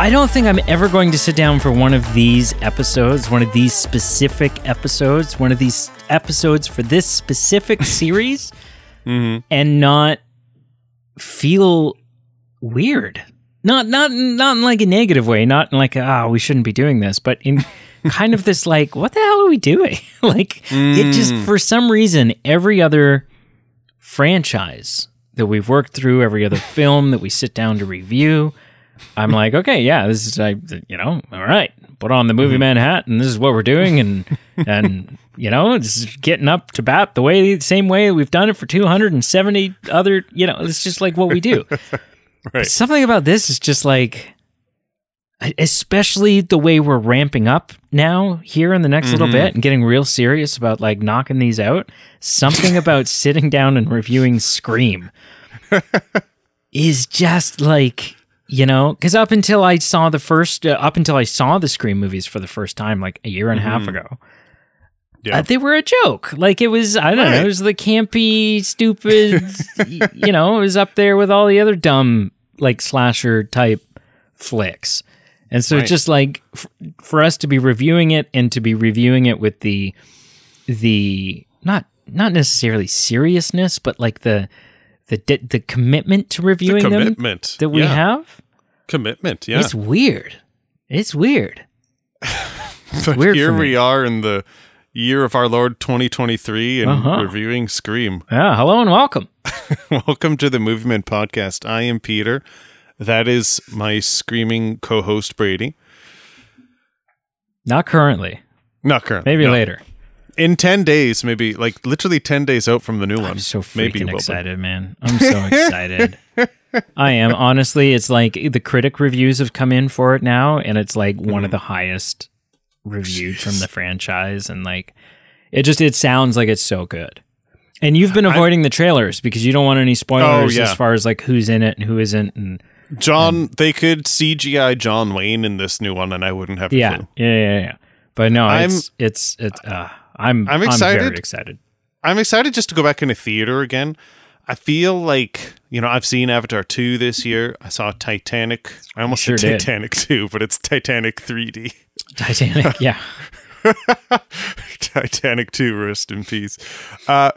I don't think I'm ever going to sit down for one of these episodes, one of these specific episodes, one of these episodes for this specific series, and not feel weird. Not not not in like a negative way, not in like ah we shouldn't be doing this, but in kind of this like what the hell are we doing? like it just for some reason every other franchise that we've worked through, every other film that we sit down to review, I'm like, okay, yeah, this is I, you know, all right, put on the movie mm-hmm. man hat, and this is what we're doing, and and you know, it's getting up to bat the way, the same way we've done it for 270 other, you know, it's just like what we do. Right. Something about this is just like, especially the way we're ramping up now here in the next little mm-hmm. bit and getting real serious about like knocking these out. Something about sitting down and reviewing Scream is just like you know because up until i saw the first uh, up until i saw the scream movies for the first time like a year and a half ago Yeah. uh, they were a joke like it was i don't know it was the campy stupid you know it was up there with all the other dumb like slasher type flicks and so Right. it's just like f- for us to be reviewing it and to be reviewing it with the the not not necessarily seriousness but like the the de- the commitment to The reviewing them that we Yeah. have Commitment. Yeah. it's weird it's weird But weird here we are in the year of our Lord 2023 and Uh-huh. reviewing Scream. yeah hello and welcome Welcome to the Movie Men Podcast. I am Peter. That is my screaming co-host Brady. not currently Not currently. maybe no. later In 10 days, maybe like literally 10 days out from the new one. i'm so maybe freaking will be. excited man i'm so excited i am honestly it's like the critic reviews have come in for it now and it's like one Mm. of the highest reviewed from the franchise and like it just it sounds like it's so good and you've been avoiding the trailers because you don't want any spoilers Oh, yeah. as far as like who's in it and who isn't and John, they could CGI John Wayne in this new one and I wouldn't have yeah yeah yeah yeah but no I'm- it's it's it's uh i'm I'm i'm excited. very excited I'm excited just to go back in a theater again. I feel like, you know, I've seen Avatar 2 this year. I saw Titanic. I almost Sure said did. Titanic 2, but it's Titanic 3D. titanic yeah Titanic 2, rest in peace. Uh,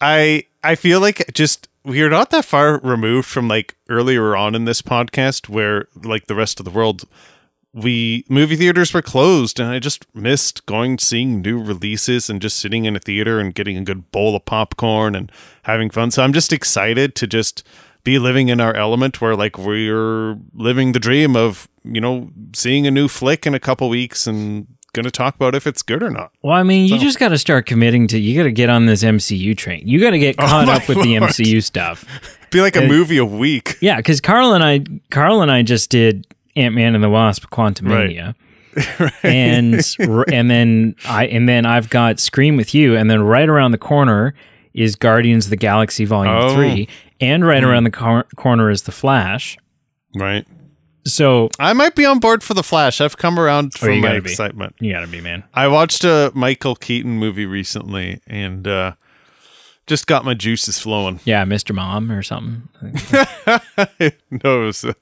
I I feel like just we are not that far removed from like earlier on in this podcast where like the rest of the world we movie theaters were closed and I just missed going seeing new releases and just sitting in a theater and getting a good bowl of popcorn and having fun. So I'm just excited to just be living in our element where like we're living the dream of, you know, seeing a new flick in a couple weeks and gonna talk about if it's good or not. Well, I mean, you just got to start committing to. You got to get on this MCU train. You got to get caught Oh up with the MCU stuff. Be like a Uh, movie a week. Yeah, because Carl and I, Carl and I just did Ant Man and the Wasp: Quantumania, and r- and then I and then I've got Scream with you, and then right around the corner is Guardians of the Galaxy Volume Oh. Three, and right around the cor- corner is the Flash. Right. So I might be on board for the Flash. I've come around Oh, from my gotta be. excitement. you gotta be man. I watched a Michael Keaton movie recently and uh just got my juices flowing. Yeah, Mr. Mom or something. no, it was a,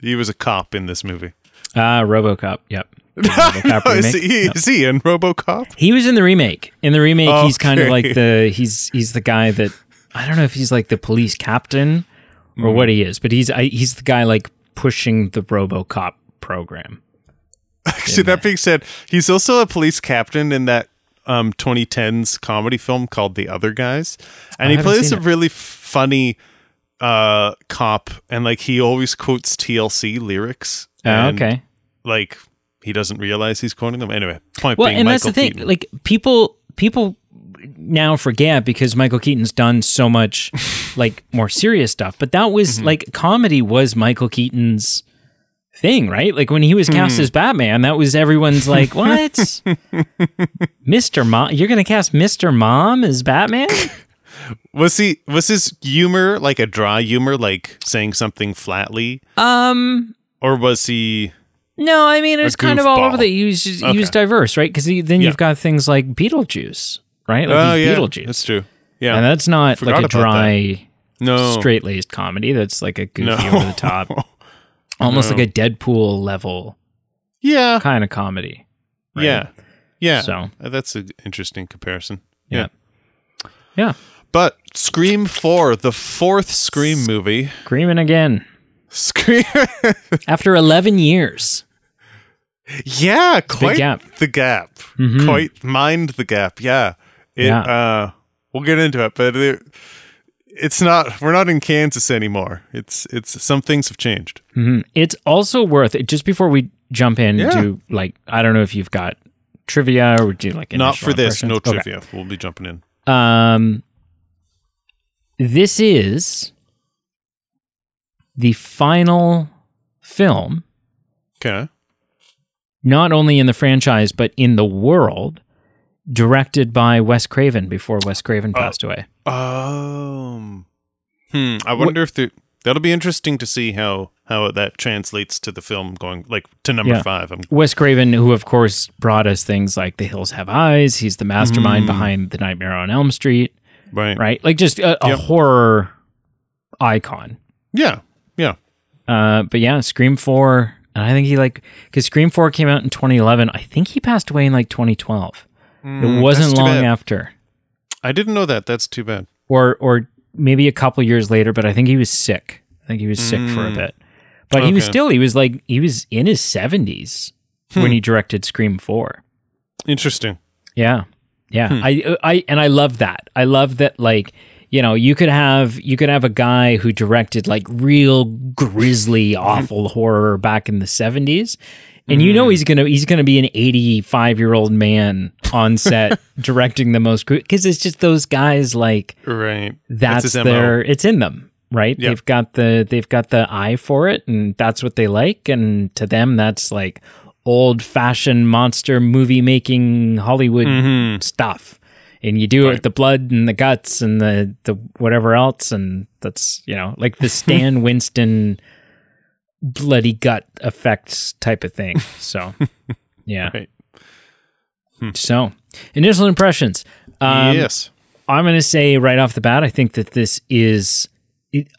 he was a cop in this movie. Ah, RoboCop. Yep. RoboCop is, he, is he in RoboCop? He was in the remake. In the remake, he's kind of like the he's he's the guy that I don't know if he's like the police captain or what he is, but he's I, he's the guy like pushing the RoboCop program. See, that being said, he's also a police captain in that um 2010s comedy film called The Other Guys, and I he plays a it. really funny uh cop, and like he always quotes TLC lyrics. Oh, okay. Like he doesn't realize he's quoting them. Anyway, point Well, being, and Michael that's the thing. Keaton. Like people people now forget because Michael Keaton's done so much like more serious stuff, but that was Mm-hmm. like comedy was Michael Keaton's thing, right? Like when he was cast Hmm. as Batman, that was everyone's like, "What? Mr. Mom, you're to cast Mr. Mom as Batman?" Was he was his humor like a dry humor, like saying something flatly, Um or was he? no, I mean it's kind of all over the he was just, he was Okay. diverse, right? Cuz then Yeah. you've got things like Beetlejuice, right? Like oh yeah, Beetlejuice. that's true. Yeah, And that's not Forgot like a dry no, straight laced comedy. That's like a goofy No. over the top. almost No. like a Deadpool level Yeah. kind of comedy. right? Yeah. Yeah. So Uh, That's an interesting comparison. Yeah. yeah. yeah, But Scream 4, the fourth Scream movie. screaming again Scream. after 11 years. yeah, quite gap. the gap. Mhm. Quite mind the gap. Yeah. It, Yeah. Uh, we'll get into it, but it, it's not, we're not in Kansas anymore. It's, it's, some things have changed. Mhm. It's also worth it. Just before we jump in Yeah. to like, I don't know if you've got trivia or do you like Not for this, no? Okay. trivia. We'll be jumping in. Um, this is the final film, Okay. not only in the franchise but in the world, directed by Wes Craven before Wes Craven passed away. Um, hmm. I wonder if the that'll be interesting to see how how that translates to the film going like to number Yeah. five. I'm, Wes Craven, who of course brought us things like The Hills Have Eyes, he's the mastermind Mm. behind The Nightmare on Elm Street, right. right? Like just a, a Yep. horror icon. Yeah. Yeah. Uh, but yeah, Scream Four, and I think he like because Scream Four came out in 2011. I think he passed away in like 2012. Mm, it wasn't long bad. after, I didn't know that. That's too bad. or or maybe a couple years later. But I think he was sick. I think he was sick for a Mm. bit. But he was still he was like he was in his 70s Hmm. when he directed Scream Four. Interesting. Yeah. Yeah. Hmm. I I and I love that. I love that like, you know, you could have you could have a guy who directed like real grisly awful horror back in the 70s and you know he's going to he's to be an 85-year-old man on set directing the most cuz it's just those guys like Right. that's MO. their it's in them right Yep. they've got the they've got the eye for it and that's what they like and to them that's like old fashioned monster movie making hollywood Mhm. stuff and you do it with the blood and the guts and the the whatever else and that's you know like the stan winston bloody gut effects type of thing so yeah Right. so initial impressions um, yes. I'm going to say right off the bat, I think that this is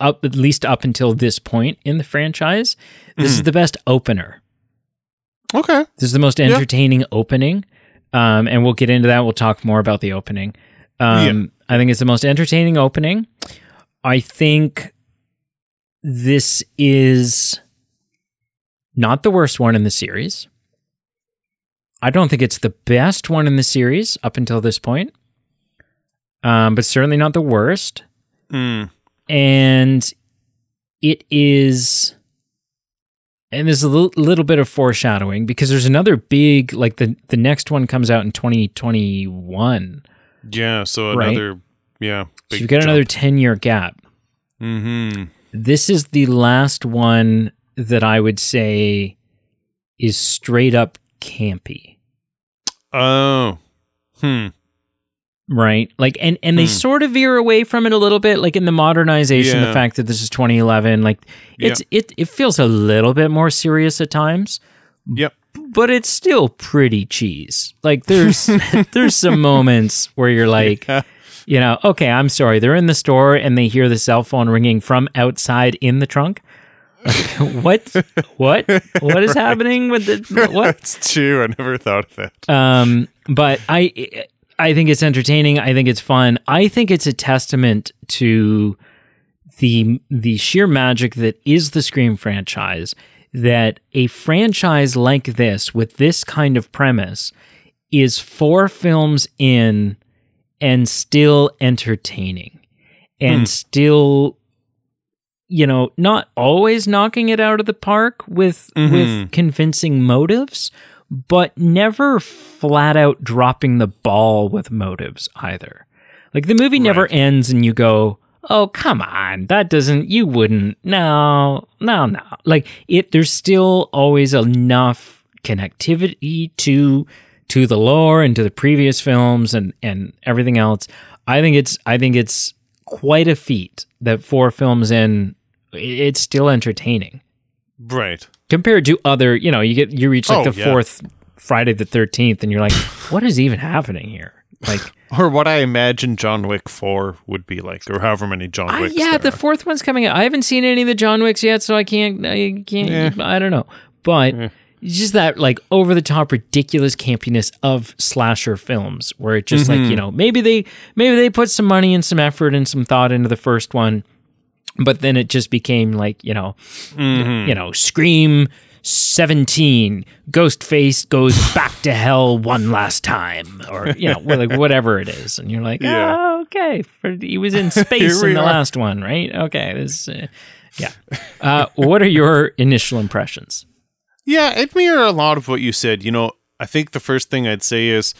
up at least up until this point in the franchise. This is the best opener. Okay. This is the most entertaining opening, um, and we'll get into that. We'll talk more about the opening. Um, I think it's the most entertaining opening. I think this is not the worst one in the series. I don't think it's the best one in the series up until this point, um, but certainly not the worst. Mm. And it is, and there's a little, little bit of foreshadowing because there's another big, like the the next one comes out in 2021, Yeah. So Right. another. Yeah. so you've got another 10 year gap. Mm-hmm. this is the last one that I would say is straight up campy, Oh. Hmm. Right? Like, and and they Hmm. sort of veer away from it a little bit, like in the modernization, the fact that this is 2011, like it's it it feels a little bit more serious at times, Yep. but it's still pretty cheese. Like there's there's some moments where you're like. Yeah. You know, okay, I'm sorry. They're in the store and they hear the cell phone ringing from outside in the trunk. what? What? What is happening with the what? That's true. I never thought of that. Um, but I I think it's entertaining. I think it's fun. I think it's a testament to the the sheer magic that is the Scream franchise that a franchise like this with this kind of premise is four films in and still entertaining and hmm. still you know not always knocking it out of the park with with mm-hmm. convincing motives but never flat out dropping the ball with motives either like the movie never Right. ends and you go oh come on that doesn't you wouldn't no no no like it there's still always enough connectivity to to the lore and to the previous films and and everything else i think it's i think it's quite a feat that four films in it's still entertaining Right. Compared to other you know you get you reach like Oh, the yeah. fourth friday the 13th and you're like what is even happening here like or what I imagine John Wick 4 would be like, or however many John Wicks. yeah, the are. fourth one's coming out. I haven't seen any of the John Wicks yet, so I can't. I can't. Yeah. I don't know, but. it's Just that like over the top ridiculous campiness of slasher films where it just like, you mm-hmm. know, maybe they maybe they put some money and some effort and some thought into the first one, but then it just became like, you know, you know, Scream 17, Ghostface goes back to hell one last time, or, you know, like whatever it is. And you're like, Yeah. oh, okay. He was in space in the are. last one, right? Okay. This, uh, yeah. Uh, what are your initial impressions? Yeah, it mirror a lot of what you said. You know, I think the first thing I'd say is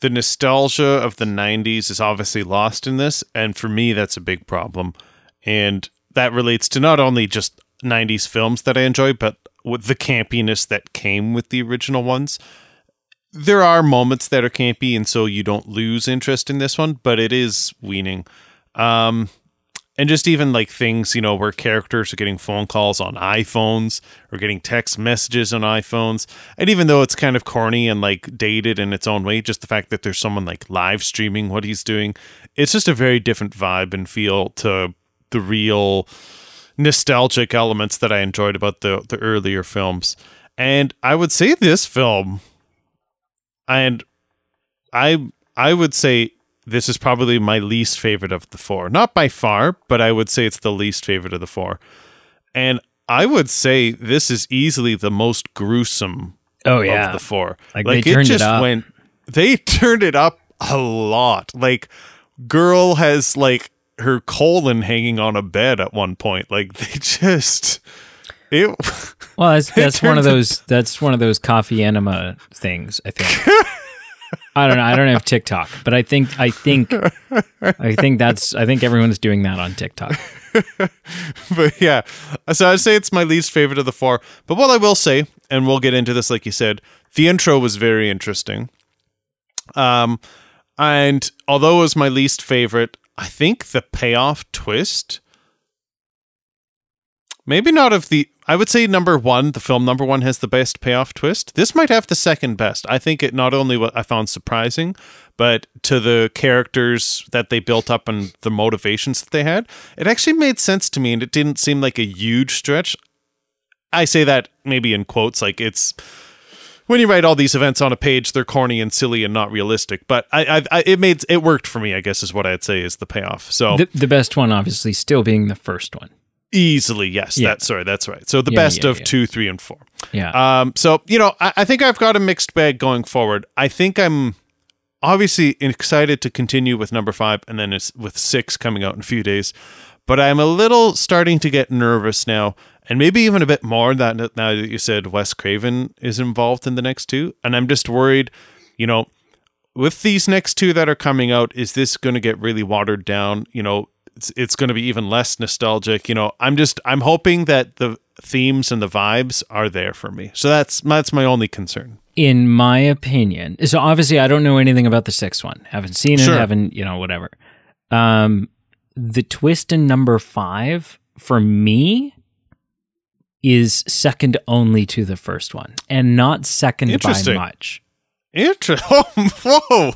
the nostalgia of the 90s is obviously lost in this. And for me, that's a big problem. And that relates to not only just 90s films that I enjoy, but with the campiness that came with the original ones. There are moments that are campy, and so you don't lose interest in this one, but it is weaning. Um, and just even like things you know where characters are getting phone calls on iPhones or getting text messages on iPhones and even though it's kind of corny and like dated in its own way just the fact that there's someone like live streaming what he's doing it's just a very different vibe and feel to the real nostalgic elements that I enjoyed about the the earlier films and I would say this film and I I would say this is probably my least favorite of the four. Not by far, but I would say it's the least favorite of the four. And I would say this is easily the most gruesome Oh, of the four. Like, they turned it up. went they turned it up a lot. Like girl has like her colon hanging on a bed at one point. Like they just it Well, that's that's one of those that's one of those coffee enema things. I think. I don't know. I don't have TikTok, but I think I think I think that's I think everyone's doing that on TikTok. but yeah, so I'd say it's my least favorite of the four. But what I will say, and we'll get into this, like you said, the intro was very interesting. Um, and although it was my least favorite, I think the payoff twist, maybe not of the, I would say number one, the film number one has the best payoff twist. This might have the second best. I think it not only what I found surprising, but to the characters that they built up and the motivations that they had, it actually made sense to me and it didn't seem like a huge stretch. I say that maybe in quotes, like it's when you write all these events on a page, they're corny and silly and not realistic. But I, I, I it made it worked for me. I guess is what I'd say is the payoff. So The, the best one, obviously, still being the first one. easily, yes. Yeah. That's sorry, that's right. So the Yeah, best yeah, of two, three, and four. Yeah. Um, so you know, I, I think I've got a mixed bag going forward. I think I'm obviously excited to continue with number five, and then it's with six coming out in a few days. But I'm a little starting to get nervous now, and maybe even a bit more that now that you said Wes Craven is involved in the next two, and I'm just worried, you know, with these next two that are coming out, is this going to get really watered down? You know, it's it's going to be even less nostalgic. You know, I'm just I'm hoping that the themes and the vibes are there for me. So that's that's my only concern. in my opinion, so obviously I don't know anything about the sixth one. Haven't seen it. Sure. Haven't you know whatever. Um, the twist in number five for me is second only to the first one, and not second by much. Inter- oh, whoa!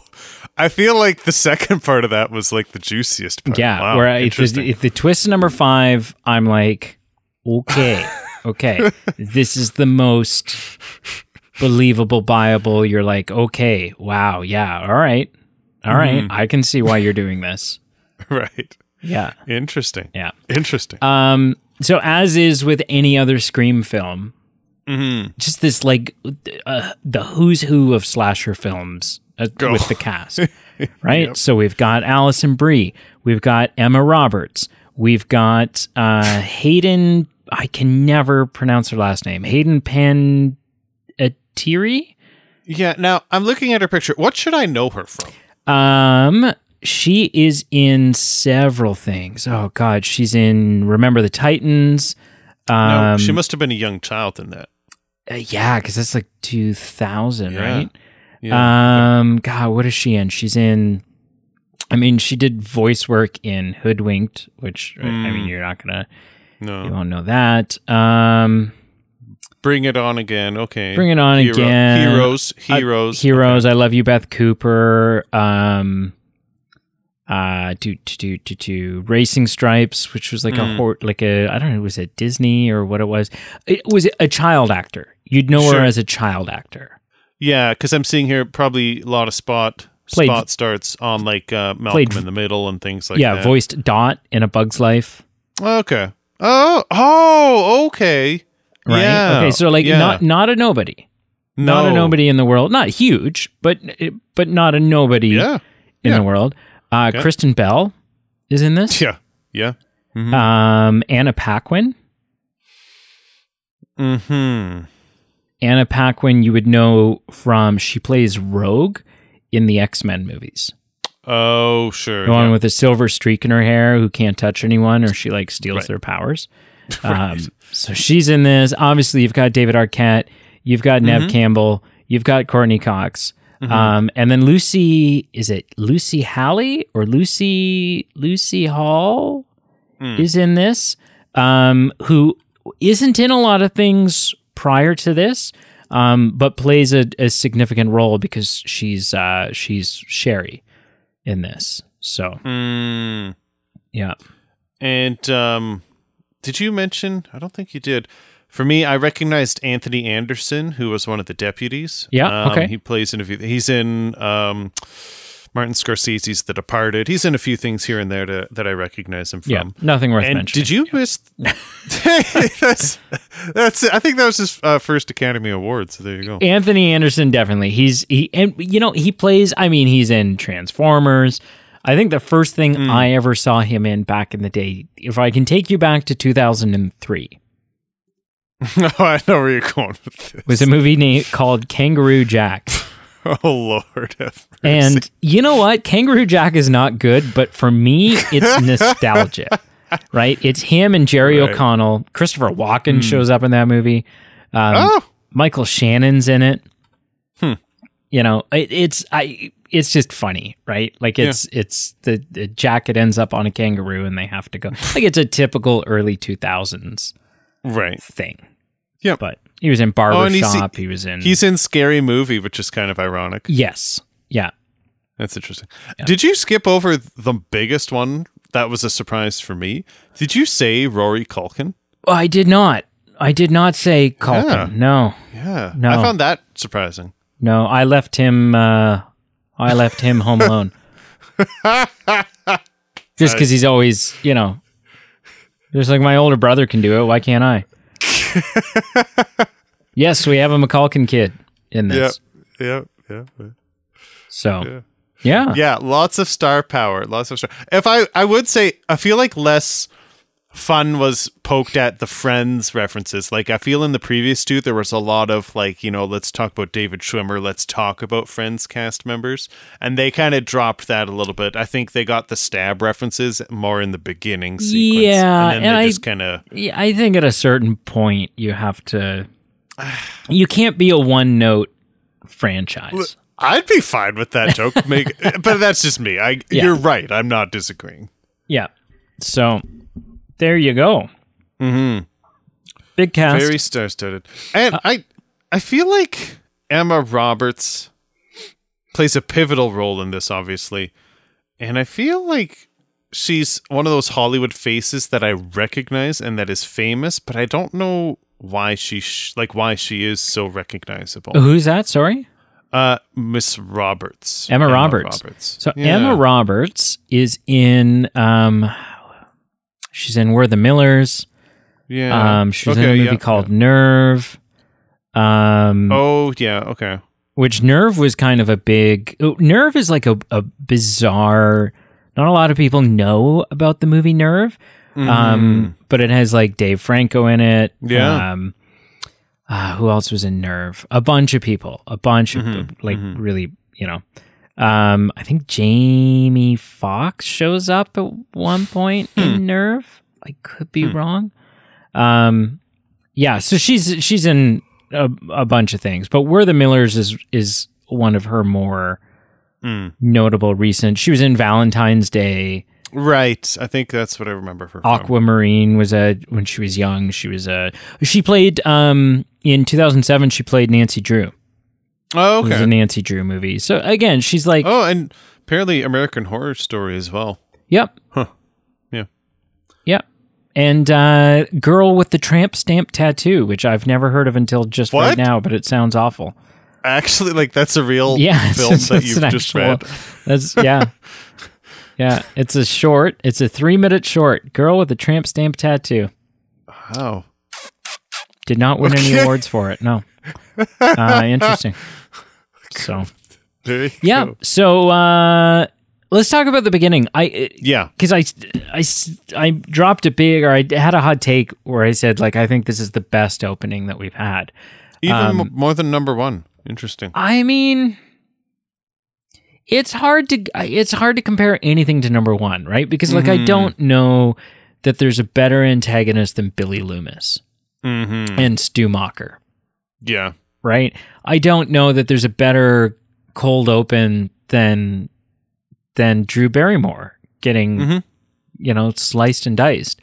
I feel like the second part of that was like the juiciest part. Yeah, Wow, where I, if, the, if the twist number five, I'm like, okay, okay, this is the most believable, buyable. You're like, okay, wow, yeah, all right, all right, Mm-hmm. I can see why you're doing this. right. Yeah, Interesting. yeah. Interesting. Um, so as is with any other Scream film, hmm just this like uh, the who's who of slasher films uh, with the cast, right? So we've got Alison Brie, we've got Emma Roberts, we've got uh, Hayden. I can never pronounce her last name. Hayden Panettiere. Yeah. Now I'm looking at her picture. What should I know her from? Um, she is in several things. Oh God, she's in Remember the Titans. Um, no, she must have been a young child in that. uh, yeah, because that's like two thousand, Yeah. right? Yeah. Um, God, what is she in? She's in. I mean, she did voice work in Hoodwinked, which I mean, Mm. you're not gonna, no. you won't know that. Um, Bring it on again. Okay. Bring It On Hero- Again. Heroes. uh, Heroes. Heroes. I love you, Beth Cooper. Um, uh, to to to to, to Racing Stripes, which was like a hor- like a I don't know, was it Disney or what it was? It was a child actor. You'd know Sure. her as a child actor. Yeah, because I'm seeing here probably a lot of spot Played- spot starts on like uh, Malcolm Played- in the Middle and things like that. yeah, voiced Dot in A Bug's Life. Okay. Oh, oh, okay. Right. Yeah. Okay. So like yeah. not not a nobody. no. Not a nobody in the world. Not huge, but but not a nobody Yeah. in yeah. the world. Uh, Okay. Kristen Bell is in this. Yeah. Yeah. Um, Anna Paquin. Hmm. Anna Paquin, you would know from she plays Rogue in the X Men movies. Oh, sure. The one yeah. with a silver streak in her hair who can't touch anyone or she like steals Right. their powers. Um, so she's in this. Obviously, you've got David Arquette, you've got Mm-hmm. Neve Campbell, you've got Courteney Cox. Um, and then Lucy, is it Lucy Halley or Lucy Lucy Hall Hmm. is in this, um, who isn't in a lot of things prior to this, um, but plays a, a significant role because she's uh, she's Sherry in this. So Hmm. yeah, And um, did you mention? I don't think you did. For me, I recognized Anthony Anderson, who was one of the deputies. Yeah, Um, okay. He plays in a few. He's in um, Martin Scorsese's The Departed. He's in a few things here and there to, that I recognize him from. yeah, nothing worth And mentioning. did you miss? that's that's. I think that was his uh, first Academy Award. So there you go. Anthony Anderson definitely. He's he and you know he plays. I mean, he's in Transformers. I think the first thing Hmm. I ever saw him in back in the day, if I can take you back to 2003, no, I know where you're going with this. was a movie named called Kangaroo Jack. Oh Lord. And you know what? Kangaroo Jack is not good, but for me, it's nostalgia, right? It's him and Jerry Right. O'Connell. Christopher Walken shows up in that movie. Um, oh, Michael Shannon's in it. Hmm. You know, it, it's I. It's just funny, right? Like it's it's the, the jacket ends up on a kangaroo and they have to go. Like it's a typical early two thousands right. thing. Yep. But he was in Oh, and he's- he was in. He's in Scary Movie, which is kind of ironic. yes, yeah. That's interesting. Did you skip over the biggest one that was a surprise for me? Did you say Rory Culkin? Oh, I did not. I did not say Culkin. Yeah. No, Yeah, No. I found that surprising. no. I left him. Uh, I left him home alone. Just because he's always, you know, just like my older brother can do it. Why can't I? yes, we have a McCulkin kid in this. Yep, yep, yep. So, yeah. yeah. Lots of star power. Lots of star. If I, I would say, I feel like less fun was poked at the Friends references. Like I feel in the previous two, there was a lot of like, you know, let's talk about David Schwimmer. Let's talk about Friends cast members, and they kind of dropped that a little bit. I think they got the stab references more in the beginning sequence. Yeah, and then and they I- just kind of. Yeah, I think at a certain point you have to. You can't be a one note franchise. I'd be fine with that joke, make, but that's just me. I, Yeah. you're right. I'm not disagreeing. Yeah. So there you go. Mm-hmm. Big cast. Very star-studded, and I, I feel like Emma Roberts plays a pivotal role in this, obviously, and I feel like she's one of those Hollywood faces that I recognize and that is famous, but I don't know why she sh- like why she is so recognizable. Who's that? Sorry. Uh, Miss Roberts, Emma Roberts. So Yeah. Emma Roberts is in um she's in We're the Millers. Yeah. Um she's in a movie yeah, called Nerve. Um Oh yeah. Okay. which Nerve was kind of a big Nerve is like a, a bizarre not a lot of people know about the movie Nerve. Um but it has like Dave Franco in it. Yeah. Um uh, who else was in Nerve? A bunch of people. A bunch of like really, you know. Um I think Jamie Foxx shows up at one point in Nerve. I could be wrong. Um yeah, so she's she's in a, a bunch of things, but We're the Millers is is one of her more Mm. notable recent. She was in Valentine's Day. Right. I think that's what I remember her. from. Aquamarine was a when she was young. She was a she played um in 2007. She played Nancy Drew. Oh, It was okay. a Nancy Drew movie. So again, she's like Oh, and apparently American Horror Story as well. Yep. Huh. Yeah. Yep. And uh, Girl with the Tramp Stamp Tattoo, which I've never heard of until just right now, but it sounds awful. Actually, like that's a real Yeah, film it's- that it's you've just actual- read. That's yeah. yeah, it's a short. It's a 3-minute short. Girl with the Tramp Stamp Tattoo. Oh, Did not win any awards for it. No. Uh, interesting. So, there yeah. go. So, uh let's talk about the beginning. I Yeah. because I, I, I dropped a big, or I had a hot take where I said, like, I think this is the best opening that we've had. Even Um, more than number one. Interesting. I mean, it's hard to it's hard to compare anything to number one, right? Because like I Mhm. don't know that there's a better antagonist than Billy Loomis Mm-hmm. and Stu Macher. Yeah. Right? I don't know that there's a better cold open than than Drew Barrymore getting Mhm. you know sliced and diced.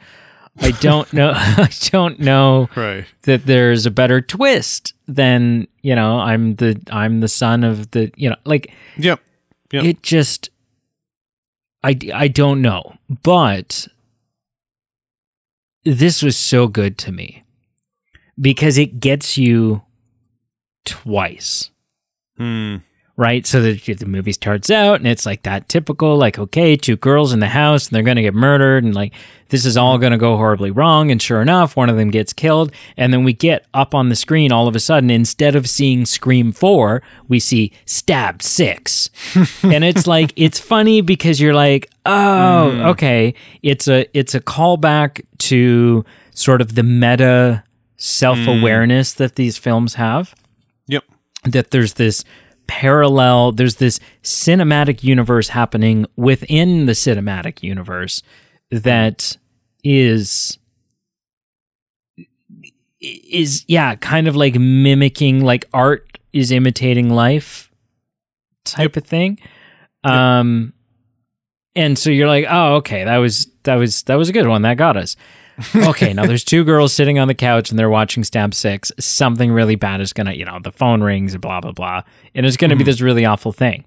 I don't know. I don't know Right. that there's a better twist than you know. I'm the I'm the son of the you know like Yep. Yep. it just I I don't know, but this was so good to me because it gets you twice Hmm. right? So the, the movie starts out and it's like that typical, like, okay, two girls in the house and they're going to get murdered and like this is all going to go horribly wrong. And sure enough, one of them gets killed. And then we get up on the screen all of a sudden, instead of seeing Scream 4, we see Stabbed 6. and it's like, it's funny because you're like, oh, okay. It's a, it's a callback to sort of the meta self awareness that these films have. That there's this parallel there's this cinematic universe happening within the cinematic universe that is is yeah kind of like mimicking like art is imitating life type of thing. Um and so you're like oh okay that was that was that was a good one. That got us okay, now there's two girls sitting on the couch and they're watching Stab Six. Something really bad is gonna, you know, the phone rings and blah blah blah, and it's gonna be this really awful thing.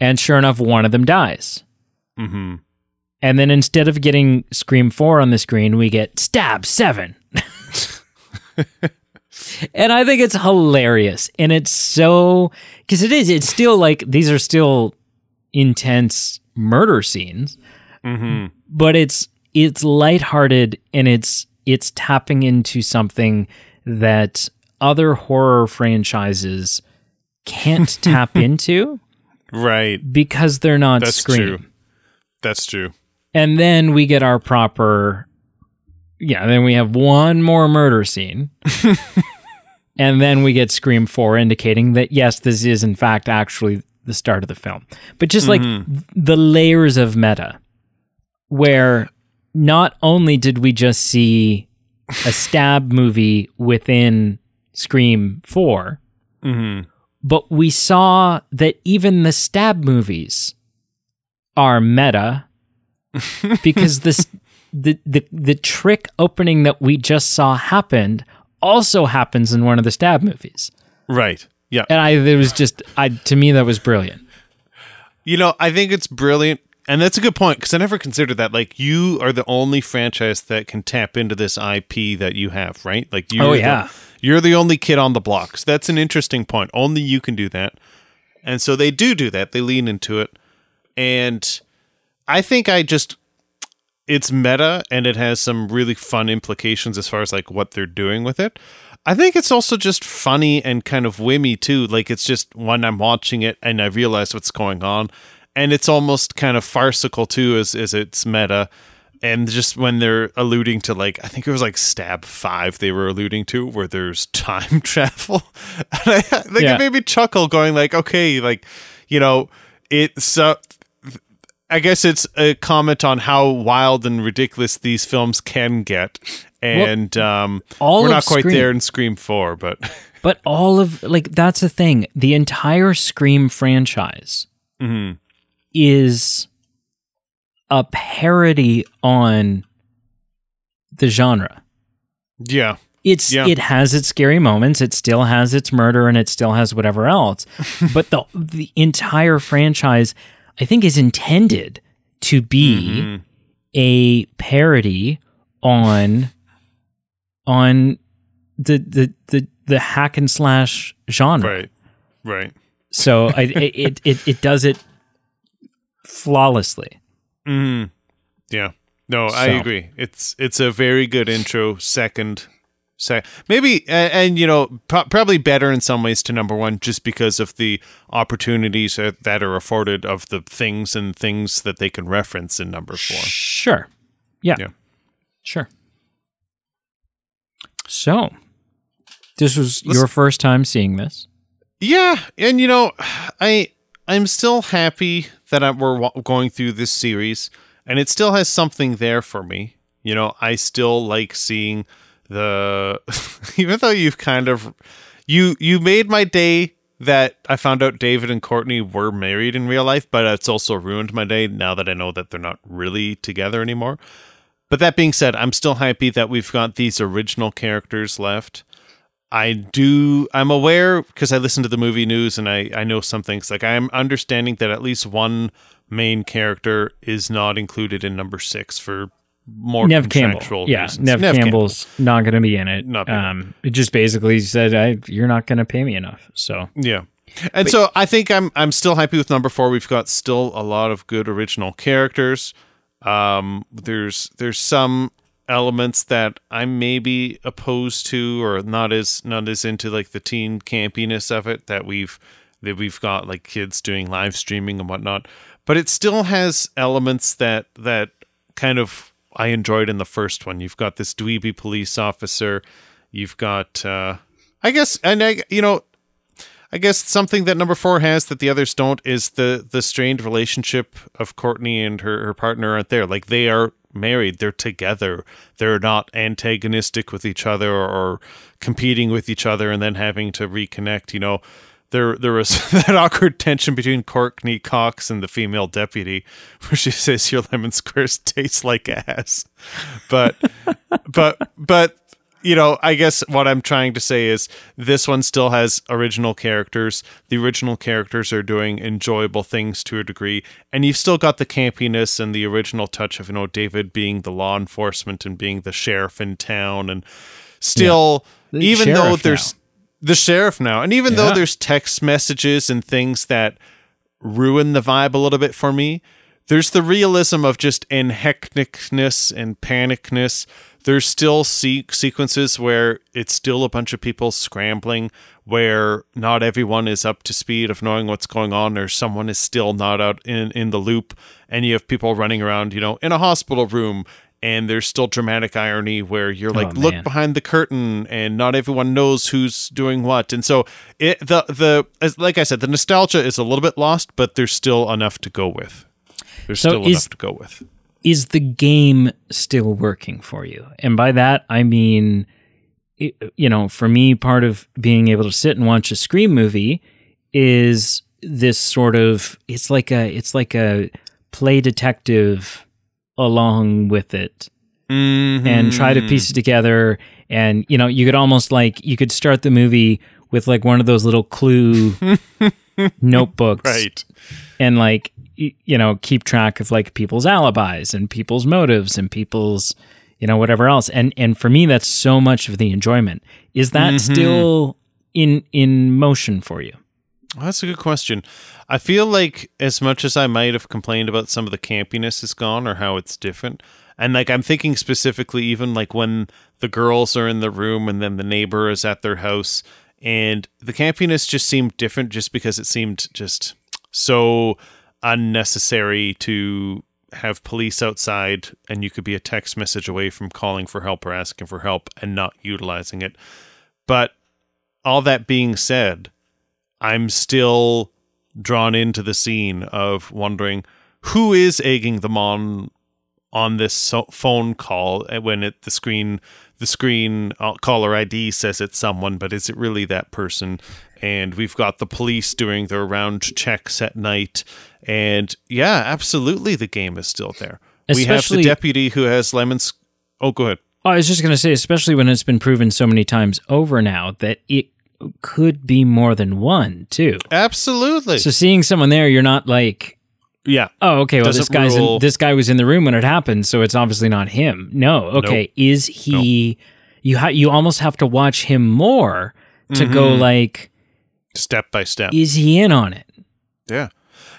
And sure enough, one of them dies. Mm-hmm. And then instead of getting Scream Four on the screen, we get Stab Seven. and I think it's hilarious, and it's so because it is. It's still like these are still intense murder scenes Mm-hmm. but it's it's lighthearted and it's it's tapping into something that other horror franchises can't tap into Right. because they're not That's Scream. true. That's true. And then we get our proper yeah, then we have one more murder scene. and then we get Scream 4 indicating that yes, this is in fact actually the start of the film. But just like mm-hmm. the layers of meta where not only did we just see a stab movie within Scream 4, Mm-hmm. but we saw that even the stab movies are meta because this the, the the trick opening that we just saw happened also happens in one of the stab movies. Right. Yeah. And I it was just I to me that was brilliant. You know, I think it's brilliant. And that's a good point because I never considered that. Like, you are the only franchise that can tap into this IP that you have, right? Like, oh, you're Oh, the- yeah. you're the only kid on the block. So that's an interesting point. Only you can do that. And so they do do that. They lean into it. And I think I just, it's meta and it has some really fun implications as far as like what they're doing with it. I think it's also just funny and kind of whimmy too. Like it's just when I'm watching it and I realize what's going on. And it's almost kind of farcical too as, as it's meta. And just when they're alluding to like I think it was like stab five they were alluding to where there's time travel. and I like Yeah. it made me chuckle going like, okay, like, you know, it's uh, I guess it's a comment on how wild and ridiculous these films can get. And um, all we're not quite Scream- there in Scream 4, but But all of like that's the thing. The entire Scream franchise Mhm. Is a parody on the genre. yeah. It's Yeah. it has its scary moments, it still has its murder and it still has whatever else. but the the entire franchise I think is intended to be Mm-hmm. a parody on on the the the the hack and slash genre. Right. Right. So I, it, it it it does it flawlessly. Mm. Yeah. No, I agree. It's it's a very good intro. Second, sec- maybe, and, and you know, pro- probably better in some ways to number one, just because of the opportunities that that are afforded of the things and things that they can reference in number four. Sure. Yeah. Yeah. Sure. So, this was Let's- your first time seeing this. Yeah, and you know, I I'm still happy that I, we're wa- going through this series, and it still has something there for me. You know, I still like seeing the, even though you've kind of, you you made my day that I found out David and Courteney were married in real life, but it's also ruined my day now that I know that they're not really together anymore. But that being said, I'm still happy that we've got these original characters left. I do. I'm aware because I listen to the movie news and I I know some things. Like I'm understanding that at least one main character is not included in number six for more Neve Campbell. Yeah, reasons. Neve, Campbell's not going to be in it. Not it. um, it just basically said, I, "You're not going to pay me enough." So Yeah. And so I think I'm I'm still happy with number four. We've got still a lot of good original characters. Um, there's there's some elements that I'm maybe opposed to or not as not as into like the teen campiness of it that we've that we've got like kids doing live streaming and whatnot. But it still has elements that that kind of I enjoyed in the first one. You've got this dweeby police officer. You've got uh I guess and I you know I guess something that number four has that the others don't is the the strained relationship of Courteney and her, her partner aren't there. Like they are married, they're together. They're not antagonistic with each other or competing with each other and then having to reconnect. You know, there there was that awkward tension between Courteney Cox and the female deputy, where she says your lemon squares taste like ass. But but but you know, I guess what I'm trying to say is this one still has original characters. The original characters are doing enjoyable things to a degree, and you've still got the campiness and the original touch of you know David being the law enforcement and being the sheriff in town, and still The even though there's the sheriff now, and even Yeah. though there's text messages and things that ruin the vibe a little bit for me. There's the realism of just in hecticness and panicness. There's still se- sequences where it's still a bunch of people scrambling, where not everyone is up to speed of knowing what's going on, or someone is still not out in, in the loop, and you have people running around, you know, in a hospital room. And there's still dramatic irony where you're like, Oh, look behind the curtain, and not everyone knows who's doing what. And so, it the the as, like I said, the nostalgia is a little bit lost, but there's still enough to go with. There's So still is- enough to go with. Is the game still working for you? And by that, I mean, you know, for me, part of being able to sit and watch a Scream movie is this sort of it's like a it's like a play detective along with it and try to piece it mm-hmm. together and you know you could almost like you could start the movie with like one of those little clue notebooks right. and like you know keep track of like people's alibis and people's motives and people's you know whatever else. And and for me that's so much of the enjoyment. Is that mm-hmm. still in in motion for you? Well, that's a good question. I feel like as much as I might have complained about some of the campiness is gone or how it's different, and like I'm thinking specifically even like when the girls are in the room and then the neighbor is at their house and the campiness just seemed different just because it seemed just so unnecessary to have police outside and you could be a text message away from calling for help or asking for help and not utilizing it. But all that being said, I'm still drawn into the scene of wondering who is egging them on on this so- phone call when it the screen the screen uh, caller ID says it's someone, but is it really that person? And we've got the police doing their round checks at night, and yeah, absolutely, the game is still there. we have the deputy who has lemons. Oh, go ahead. Oh, I was just going to say, especially when it's been proven so many times over now that it could be more than one, too. Absolutely. So seeing someone there, you're not like, Yeah. Oh, okay. Well, Doesn't this guy's in, this guy was in the room when it happened, so it's obviously not him. No. Okay. Is he? You ha- you almost have to watch him more to go Mm-hmm. like, Step by step. is he in on it? Yeah.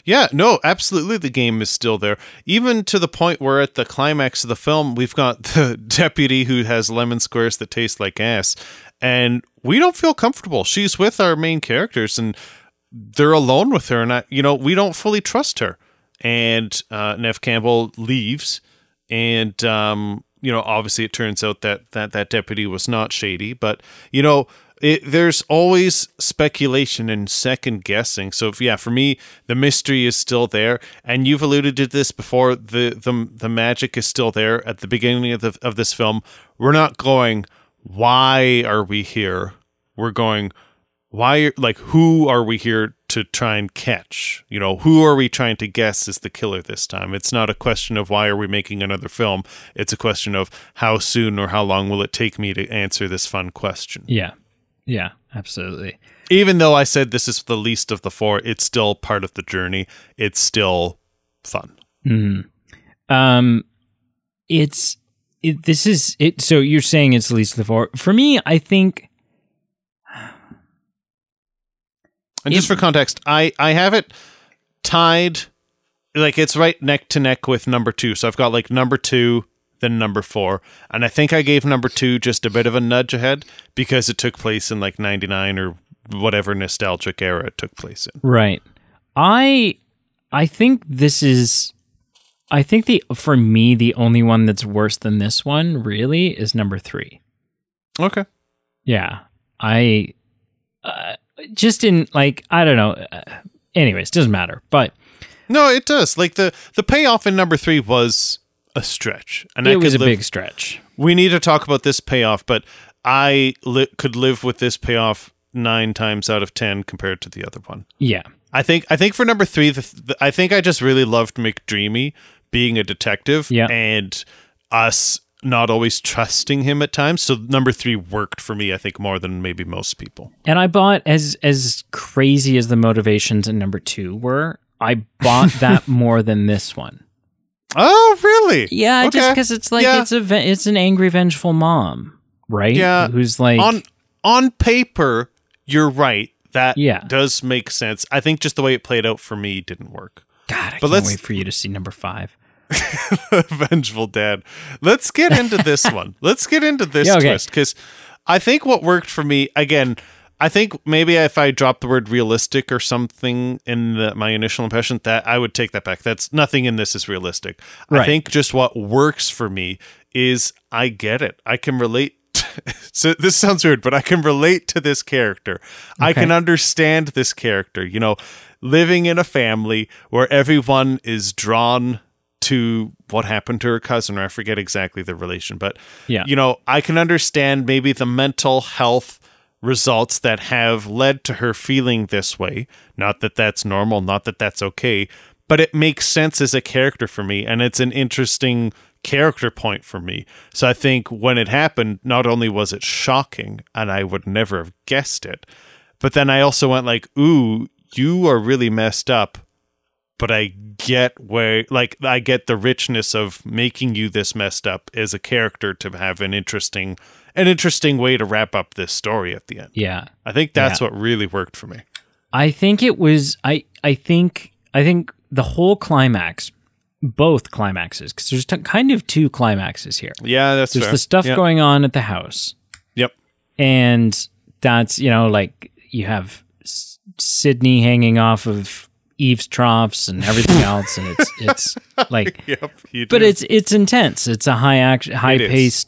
Yeah, no, absolutely the game is still there. Even to the point where at the climax of the film, we've got the deputy who has lemon squares that taste like ass, and we don't feel comfortable. She's with our main characters and they're alone with her, and I, you know, we don't fully trust her. And uh, Neve Campbell leaves, and um, you know, obviously it turns out that that that deputy was not shady, but you know, it, there's always speculation and second guessing. So, if, yeah, for me, the mystery is still there, and you've alluded to this before. the the The magic is still there at the beginning of the of this film. We're not going, why are we here? We're going, why? Like, who are we here to try and catch? You know, who are we trying to guess is the killer this time? It's not a question of why are we making another film. It's a question of how soon or how long will it take me to answer this fun question. Yeah. Yeah. Absolutely. Even though I said this is the least of the four, it's still part of the journey. It's still fun. Um, it's it, this is it. So you're saying it's the least of the four. For me, I think And just for context, I I have it tied like it's right neck to neck with number 2. So I've got like number 2 then number 4. And I think I gave number 2 just a bit of a nudge ahead because it took place in like 99 or whatever nostalgic era it took place in. right. I I think this is. I think the for me the only one that's worse than this one really is number three. Okay. Yeah, I uh, just in like I don't know. Uh, anyways, doesn't matter. But No, it does. Like the the payoff in number 3 was a stretch. And I it was a live, big stretch. we need to talk about this payoff, but I li- could live with this payoff 9 times out of 10 compared to the other one. Yeah, I think I think for number three, the, the, I think I just really loved McDreamy being a detective, Yeah. and us not always trusting him at times. So number three worked for me, I think, more than maybe most people. and I bought as as crazy as the motivations in number two were. I bought that more than this one. Oh, really? Yeah, just because it's like Yeah. it's a it's an angry, vengeful mom, right? Yeah. who's like on on paper, you're right. That Yeah. does make sense. I think just the way it played out for me didn't work. God. I but can't let's- wait for you to see number five. Vengeful Dad. Let's get into this one. Let's get into this Yeah, okay. twist because I think what worked for me again. I think maybe if I dropped the word realistic or something in the, my initial impression, that I would take that back. That's nothing in this is realistic. I think just what works for me is I get it. I can relate. so this sounds weird, but I can relate to this character. I can understand this character. You know, living in a family where everyone is drawn to what happened to her cousin, or I forget exactly the relation, but Yeah. you know, I can understand maybe the mental health results that have led to her feeling this way. Not that that's normal, not that that's okay, but it makes sense as a character for me, and it's an interesting character point for me. So I think when it happened, not only was it shocking, and I would never have guessed it, but then I also went like, "Ooh, you are really messed up." But I get where, like, I get the richness of making you this messed up as a character to have an interesting, an interesting way to wrap up this story at the end. Yeah. I think that's Yeah. what really worked for me. I think it was I I think I think the whole climax both climaxes cuz there's t- kind of two climaxes here. Yeah, that's There's fair. the stuff Yep. going on at the house Yep. and that's, you know, like you have S- Sidney hanging off of eavestroughs and everything else and it's it's like Yep. But it's it's intense. It's a high action high paced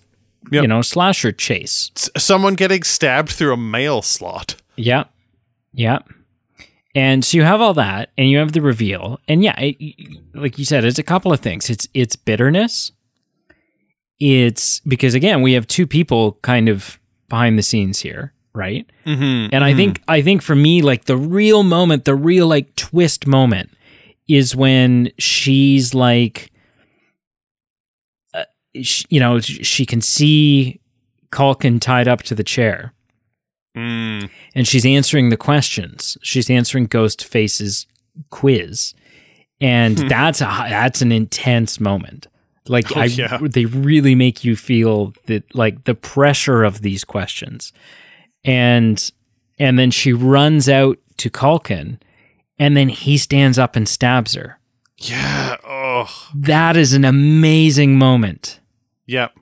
Yep. you know slasher chase. S- someone getting stabbed through a mail slot. Yep. Yep. And so you have all that, and you have the reveal, and yeah, it, like you said, it's a couple of things. It's it's bitterness. It's because again, we have two people kind of behind the scenes here, right? Mm-hmm. And I think I think for me, like the real moment, the real like twist moment, is when she's like, uh, sh you know, she can see Culkin tied up to the chair Mm. and she's answering the questions. She's answering Ghostface's quiz. and that's a that's an intense moment. Like Oh, I, yeah. they really make you feel that like the pressure of these questions, and and then she runs out to Culkin, and then he stands up and stabs her. Yeah. Oh. That is an amazing moment. Yep.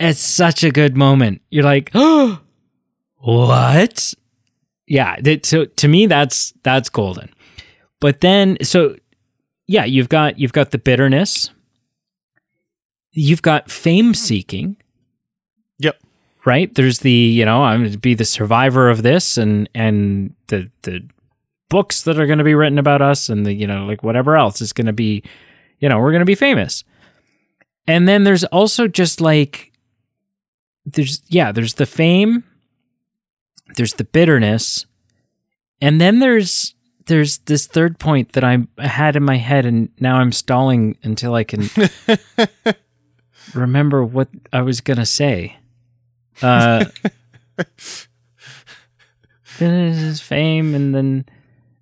It's such a good moment. You're like, oh, what? Yeah. That, so to me, that's that's golden. But then, so yeah, you've got you've got the bitterness. You've got fame seeking, Yep. right? There's the you know I'm going to be the survivor of this, and and the the books that are going to be written about us, and the you know like whatever else is going to be, you know, we're going to be famous. And then there's also just like there's yeah, there's the fame, there's the bitterness, and then there's there's this third point that I had in my head, and now I'm stalling until I can remember what I was gonna say. Uh, there's fame, and then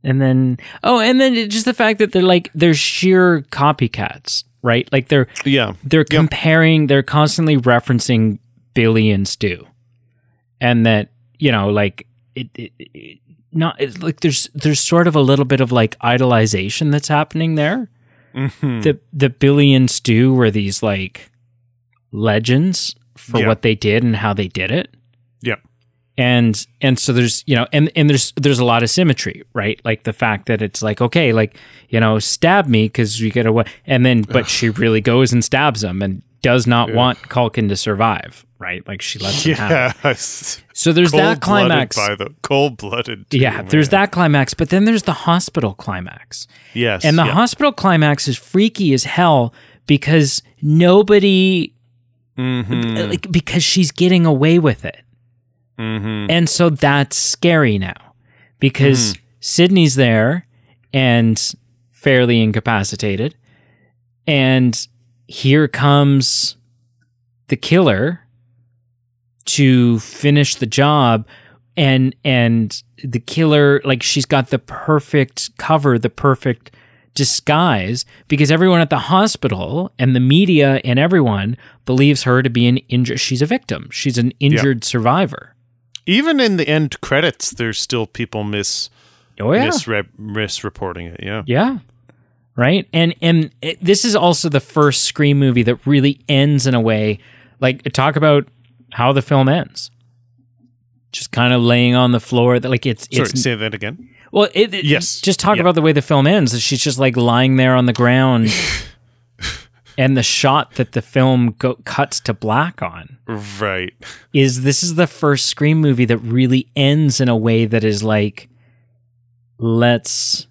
and then oh, and then just the fact that they're like they're sheer copycats, right? Like they're Yeah. they're comparing they're constantly referencing billy and stu and that you know like it, it, it not it's like there's there's sort of a little bit of like idolization that's happening there Mhm. the the billy and stu were these like legends for Yeah. what they did and how they did it Yep. And and so there's you know and and there's there's a lot of symmetry right like the fact that it's like okay like you know stab me because you get away and then but she really goes and stabs him and does not want Culkin to survive right like she lets him have it. So there's that Cold-blooded climax By the cold blooded. yeah there's that climax but then there's the hospital climax Yes. and the yeah. hospital climax is freaky as hell because nobody Mhm. like because she's getting away with it Mhm. And so that's scary now because Sidney's there and fairly incapacitated. And here comes the killer to finish the job and and the killer like she's got the perfect cover, the perfect disguise because everyone at the hospital and the media and everyone believes her to be an injured she's a victim. She's an injured survivor. Even in the end credits, there's still people mis Oh yeah. misrep- misreporting it. Yeah. Yeah. Right? And and it, this is also the first Scream movie that really ends in a way like talk about how the film ends. Just kind of laying on the floor that like it's Sorry, it's say that again. well it, it- Yes. just talk Yeah. about the way the film ends she's just like lying there on the ground and the shot that the film go, cuts to black on Right. is this is the first Scream movie that really ends in a way that is like, let's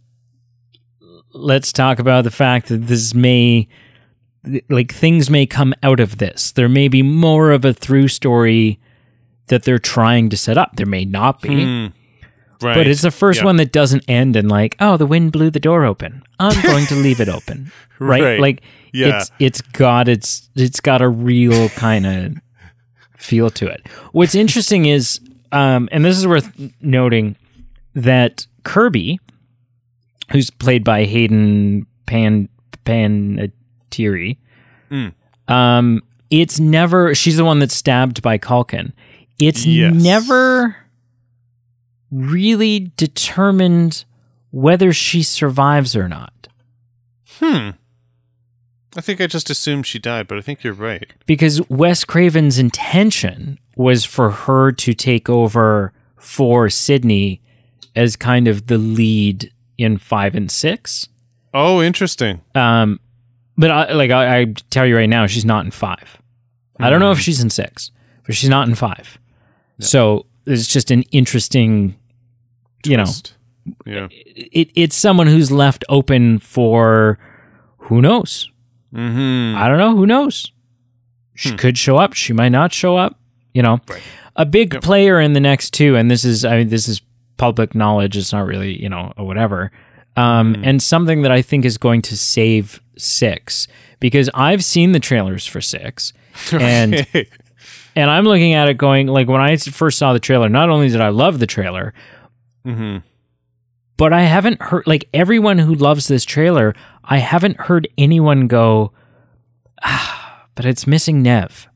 let's talk about the fact that this may like things may come out of this. There may be more of a through story that they're trying to set up. There may not be. Mm. Right. But it's the first Yeah. one that doesn't end in like, oh, the wind blew the door open. I'm going to leave it open. Right? Right. Like Yeah. it's it's got it's it's got a real kind of feel to it. What's interesting is um and this is worth noting that Kirby who's played by Hayden Pan Panettiere Mm. um it's never she's the one that's stabbed by Culkin. It's Yes. never really determined whether she survives or not. Hmm. I think I just assumed she died, but I think you're right. Because Wes Craven's intention was for her to take over for Sidney as kind of the lead in five and six. Oh, interesting. Um, but I, like I, I tell you right now, she's not in five. I don't know if she's in six, but she's not in five. So it's just an interesting, you know, Yeah. it, it's someone who's left open for who knows. Mm-hmm. I don't know. Who knows? She could show up. She might not show up. You know, Right. a big player in the next two, and this is I mean this is public knowledge. It's not really you know or whatever. Um, and something that I think is going to save six because I've seen the trailers for six, and and I'm looking at it going like when I first saw the trailer. Not only did I love the trailer, mm-hmm. but I haven't heard like everyone who loves this trailer. I haven't heard anyone go, ah, but it's missing Neve.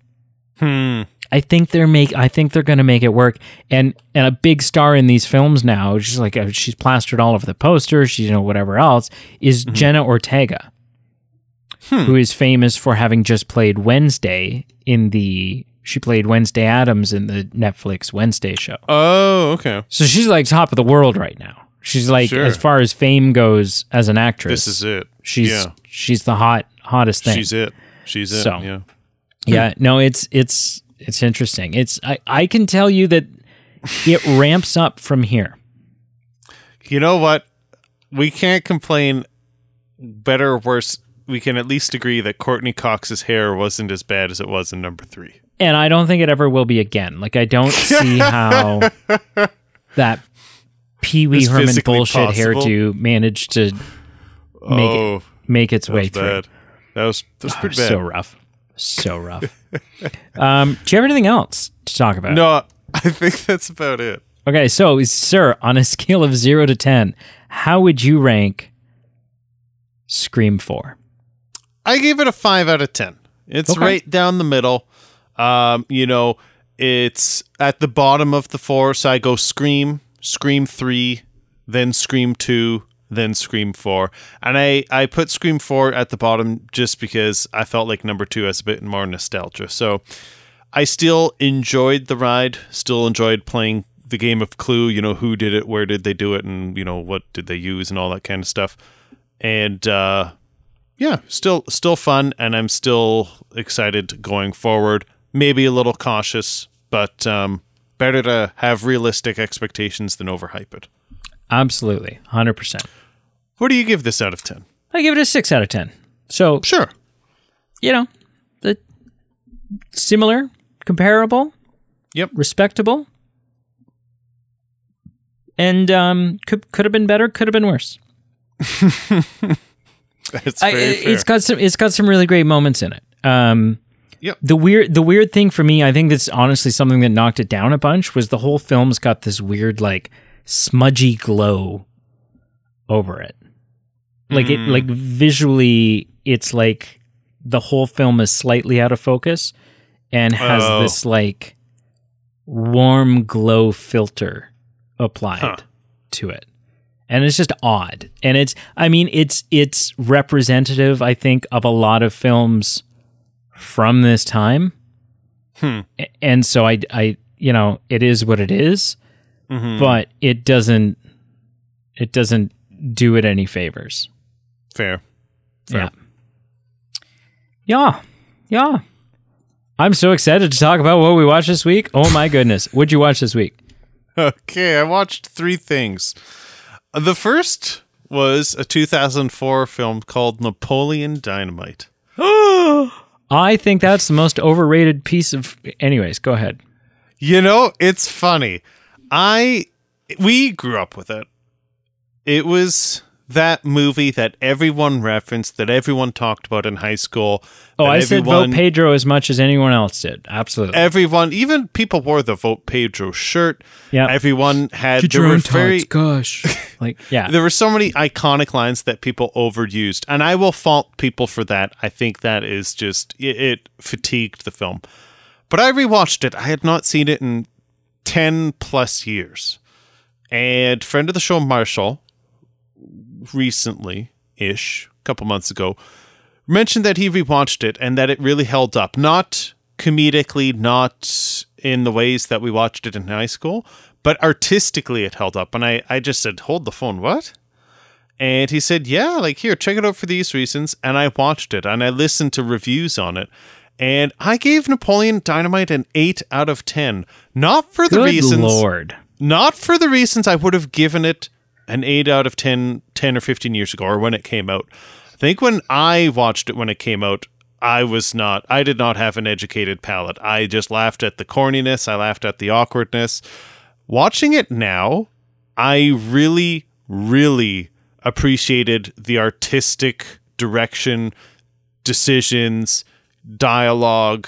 Hmm. I think they're make. I think they're going to make it work. And and a big star in these films now. She's like uh, she's plastered all over the posters. She's you know whatever else is Jenna Ortega, who is famous for having just played Wednesday in the. She played Wednesday Addams in the Netflix Wednesday show. Oh, okay. So she's like top of the world right now. She's like Sure. as far as fame goes as an actress. This is it. She's yeah. she's the hot hottest thing. She's it. She's it. So. Yeah. Yeah, no, it's it's it's interesting. It's I, I can tell you that it ramps up from here. You know what? We can't complain. Better or worse, we can at least agree that Courteney Cox's hair wasn't as bad as it was in number three. And I don't think it ever will be again. Like I don't see how that Pee Wee Herman bullshit possible. hairdo managed to make it, oh, make its way through. bad. That was that was Oh, pretty bad. so rough. So rough. um, do you have anything else to talk about? no, I think that's about it. Okay, so sir, on a scale of zero to ten, how would you rank Scream Four? I gave it a five out of ten. It's Okay. right down the middle. Um, you know, it's at the bottom of the four, so I go Scream, Scream three, then Scream two, then Scream four, and I I put Scream four at the bottom just because I felt like number two has a bit more nostalgia. So I still enjoyed the ride, still enjoyed playing the game of Clue. You know, who did it, where did they do it, and you know what did they use, and all that kind of stuff. And uh, yeah, still still fun, and I'm still excited going forward. Maybe a little cautious, but um, better to have realistic expectations than overhype it. Absolutely, hundred percent. What do you give this out of ten? I give it a six out of ten. So Sure. you know, the similar, comparable, Yep. respectable, and um, could could have been better, could have been worse. I, very it- fair. it's got some it's got some really great moments in it. Um, Yep. The weird the weird thing for me, I think that's honestly something that knocked it down a bunch was the whole film's got this weird like smudgy glow over it. Like it mm. like visually it's like the whole film is slightly out of focus and has Oh. this like warm glow filter applied Huh. to it and it's just odd and it's i mean it's it's representative i think of a lot of films from this time Hmm. And so i i you know it is what it is, Mhm. but it doesn't it doesn't do it any favors fair. Fair. yeah yeah yeah i'm so excited to talk about what we watched this week oh my goodness what'd you watch this week Okay, I watched three things. The first was a 2004 film called Napoleon Dynamite. I think that's the most overrated piece of. Anyways, go ahead. You know, it's funny. I we grew up with it. It was that movie that everyone referenced, that everyone talked about in high school. Oh, that I said vote Pedro as much as anyone else did. Absolutely. Everyone, even people wore the Vote Pedro shirt. Yeah. Everyone had there were very gosh. like, yeah. there were so many iconic lines that people overused, and I will fault people for that. I think that is just it, it fatigued the film. But I rewatched it. I had not seen it in ten plus years, and friend of the show Marshall, recently ish, a couple months ago, mentioned that he rewatched it and that it really held up. Not comedically, not in the ways that we watched it in high school, but artistically it held up. And I, I just said, Hold the phone, what? And he said, Yeah, like here, check it out for these reasons. And I watched it and I listened to reviews on it. And I gave Napoleon Dynamite an 8 out of 10. Not for the Good reasons lord. not for the reasons I would have given it an 8 out of 10 10 or 15 years ago or when it came out. I think when I watched it when it came out, I was not I did not have an educated palate. I just laughed at the corniness, I laughed at the awkwardness. Watching it now, I really really appreciated the artistic direction, decisions, dialogue,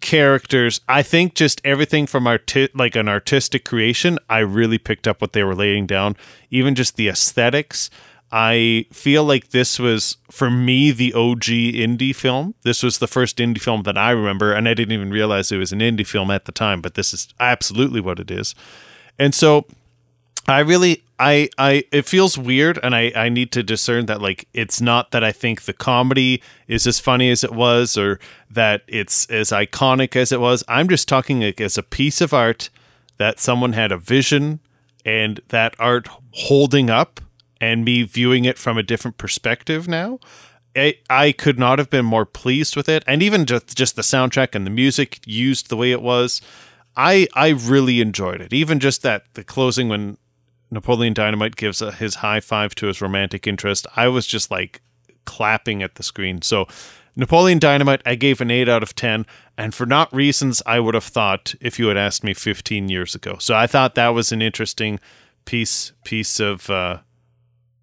characters. I think just everything from arti- like an artistic creation, I really picked up what they were laying down. Even just the aesthetics. I feel like this was for me the OG indie film. This was the first indie film that I remember, and I didn't even realize it was an indie film at the time. But this is absolutely what it is, and so I really I I it feels weird and I I need to discern that like it's not that I think the comedy is as funny as it was or that it's as iconic as it was. I'm just talking like as a piece of art that someone had a vision and that art holding up and me viewing it from a different perspective now. I, I could not have been more pleased with it and even just just the soundtrack and the music used the way it was. I I really enjoyed it. Even just that the closing when Napoleon Dynamite gives a, his high five to his romantic interest, I was just like clapping at the screen. So, Napoleon Dynamite, I gave an 8 out of 10, and for not reasons I would have thought if you had asked me 15 years ago. So, I thought that was an interesting piece piece of uh,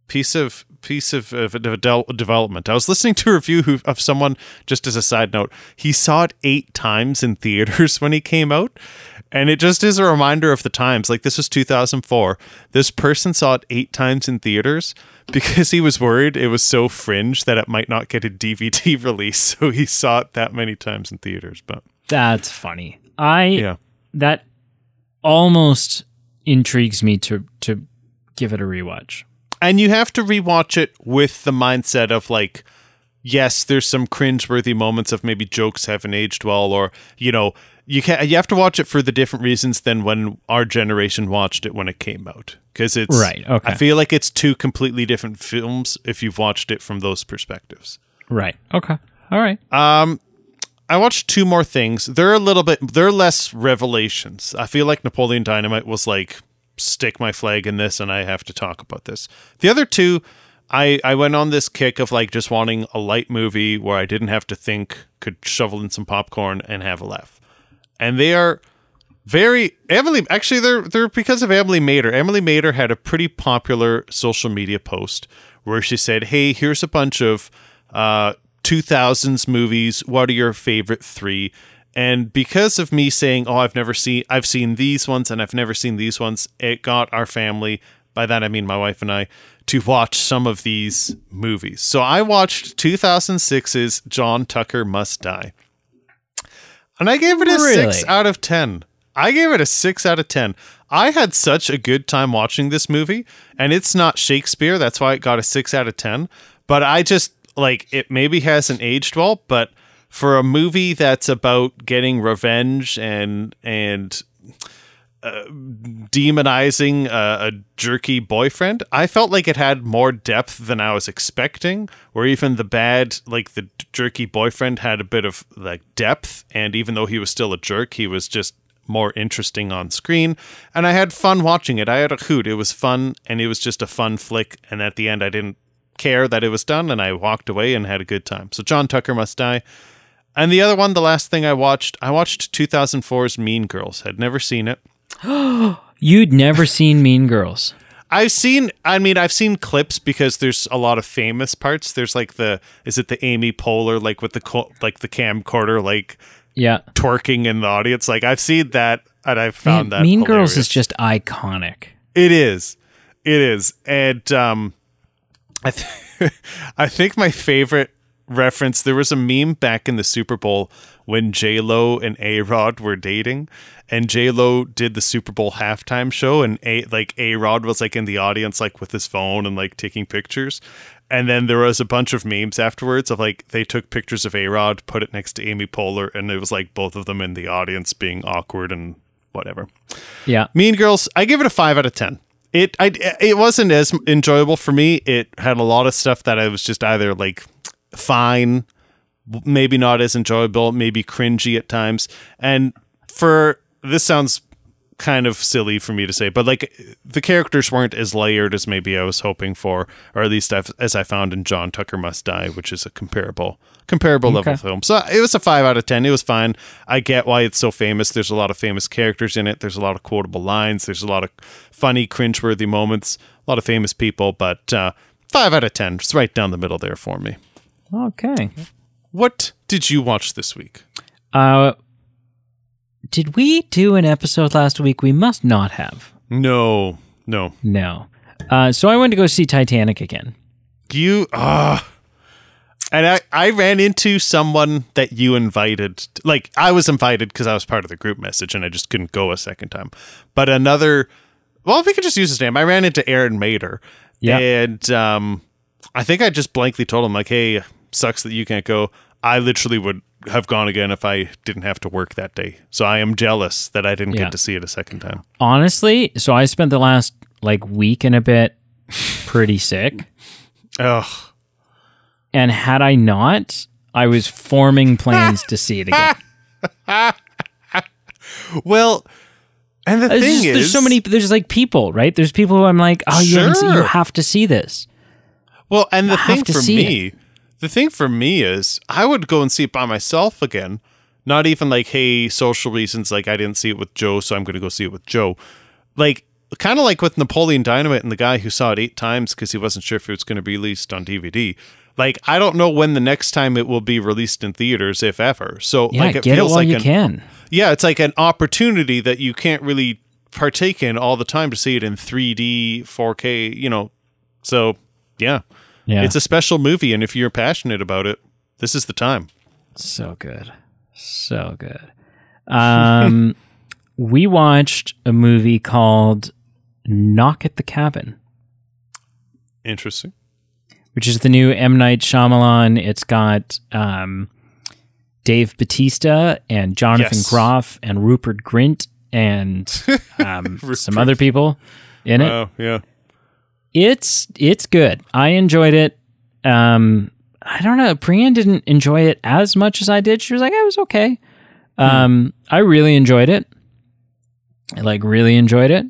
piece of piece of, of, of development. I was listening to a review who, of someone just as a side note. He saw it eight times in theaters when he came out, and it just is a reminder of the times. Like this was 2004. This person saw it eight times in theaters because he was worried it was so fringe that it might not get a DVD release. So he saw it that many times in theaters. But that's funny. I yeah. that almost intrigues me to to give it a rewatch. And you have to rewatch it with the mindset of like yes, there's some cringeworthy moments of maybe jokes haven't aged well, or you know, you can you have to watch it for the different reasons than when our generation watched it when it came out because it's right. Okay, I feel like it's two completely different films if you've watched it from those perspectives. Right. Okay. All right. Um, I watched two more things. They're a little bit. They're less revelations. I feel like Napoleon Dynamite was like stick my flag in this, and I have to talk about this. The other two. I, I went on this kick of like just wanting a light movie where I didn't have to think, could shovel in some popcorn and have a laugh and they are very Emily. Actually, they're they're because of Emily Mader. Emily Mader had a pretty popular social media post where she said, "Hey, here's a bunch of uh, 2000s movies. What are your favorite three? And because of me saying, "Oh, I've never seen I've seen these ones and I've never seen these ones," it got our family, by that I mean my wife and I, to watch some of these movies. So I watched 2006's John Tucker Must Die. And I gave it a really? six out of 10. I gave it a six out of 10. I had such a good time watching this movie, and it's not Shakespeare. That's why it got a six out of 10. But I just, like, it maybe hasn't aged well, but for a movie that's about getting revenge and, and, uh, demonizing a, a, jerky boyfriend. I felt like it had more depth than I was expecting, where even the bad, like the jerky boyfriend, had a bit of like depth, and even though he was still a jerk, he was just more interesting on screen. And I had fun watching it. I had a hoot. It was fun, and it was just a fun flick. And at the end, I didn't care that it was done, and I walked away and had a good time. So John Tucker Must Die. And the other one, the last thing I watched, I watched 2004's Mean Girls. Had never seen it. You'd never seen Mean Girls. I've seen I mean I've seen clips because there's a lot of famous parts. There's like the is it the Amy Poehler like with the like the camcorder like yeah twerking in the audience. Like I've seen that and I've found Man, that Mean hilarious. Girls is just iconic. It is. It is. And um I th- I think my favorite reference there was a meme back in the Super Bowl when J Lo and A Rod were dating, and J Lo did the Super Bowl halftime show, and a like A Rod was like in the audience, like with his phone and like taking pictures. And then there was a bunch of memes afterwards of like they took pictures of A Rod, put it next to Amy Poehler, and it was like both of them in the audience being awkward and whatever. Yeah, Mean Girls, I give it a five out of ten. It I it wasn't as enjoyable for me. It had a lot of stuff that I was just either like fine maybe not as enjoyable, maybe cringy at times. And for this sounds kind of silly for me to say, but like the characters weren't as layered as maybe I was hoping for, or at least as I found in John Tucker Must Die, which is a comparable comparable okay. level film. So it was a five out of ten. It was fine. I get why it's so famous. There's a lot of famous characters in it. There's a lot of quotable lines. There's a lot of funny, cringeworthy moments. A lot of famous people, but uh, five out of ten, just right down the middle there for me. Okay. What did you watch this week? Uh, Did we do an episode last week? We must not have. No, no. No. Uh, so I went to go see Titanic again. You ah. and I, I ran into someone that you invited. Like I was invited because I was part of the group message, and I just couldn't go a second time. But another, well, if we could just use his name. I ran into Aaron Mater, Yeah. and um, I think I just blankly told him like, "Hey, sucks that you can't go." I literally would have gone again if I didn't have to work that day. So I am jealous that I didn't Yeah. get to see it a second time. Honestly, so I spent the last like week and a bit pretty sick. Ugh. And had I not, I was forming plans to see it again. Well, and the It's thing just- is, there's so many. There's like people, right? There's people who I'm like, oh, you, haven't seen- you have to see this. Well, and the I thing for me, the thing for me is I would go and see it by myself again. Not even like, hey, social reasons, like I didn't see it with Joe, so I'm going to go see it with Joe. Like, kind of like with Napoleon Dynamite and the guy who saw it eight times because he wasn't sure if it was going to be released on DVD. Like, I don't know when the next time it will be released in theaters, if ever. So, Yeah, like, it get it feels while like you an, can. yeah, it's like an opportunity that you can't really partake in all the time to see it in 3D, 4K, you know. So, yeah. Yeah, It's a special movie, and if you're passionate about it, this is the time. so good, so good. Um, we watched a movie called Knock at the Cabin. Interesting. which is the new M Night Shyamalan. It's got um, Dave Batista and Jonathan Yes. Groff and Rupert Grint and um, some other people in it. Oh, yeah. It's it's good. I enjoyed it. Um, I don't know. Priyan didn't enjoy it as much as I did. She was like, "I was okay." Um, I really enjoyed it. I like really enjoyed it,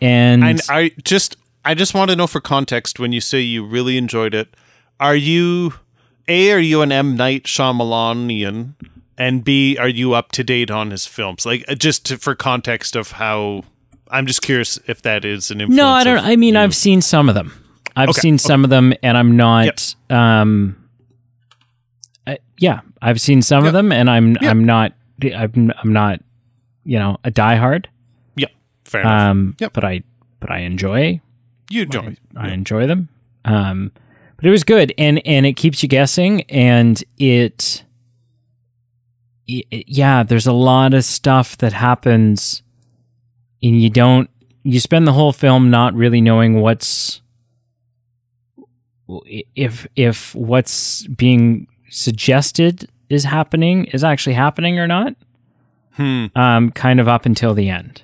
and And I just, I just want to know for context when you say you really enjoyed it, are you a are you an M Night Shyamalanian, and B are you up to date on his films? Like uh, just to, for context of how. I'm just curious if that is an influence. No, I don't. I mean, you. I've seen some of them. I've Okay, seen some of them, and I'm not. Um, I- yeah, I've seen some Yep. of them, and I'm Yep. I'm not I'm I'm not you know a diehard. Yeah, fair enough. Um, Yep. but I but I enjoy you enjoy. I enjoy them. Um, but it was good, and and it keeps you guessing, and it, it, yeah, there's a lot of stuff that happens, and you don't. You spend the whole film not really knowing what's if if what's being suggested is happening is actually happening or not. Hmm. Um, kind of up until the end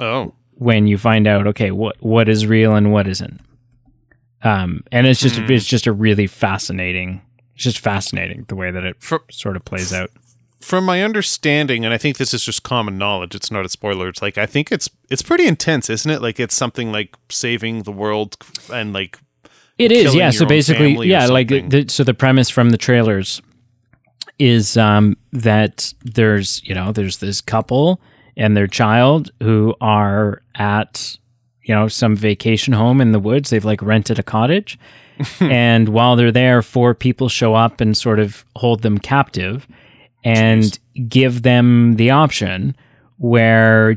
Oh. when you find out okay what what is real and what isn't um and it's just Hmm. it's just a really fascinating it's just fascinating the way that it Fr- sort of plays out from my understanding, and I think this is just common knowledge, it's not a spoiler. It's like I think it's it's pretty intense, isn't it? Like it's something like saving the world and like it is yeah so basically yeah like the, so the premise from the trailers is um that there's you know there's this couple and their child who are at you know some vacation home in the woods they've like rented a cottage and while they're there four people show up and sort of hold them captive and give them the option where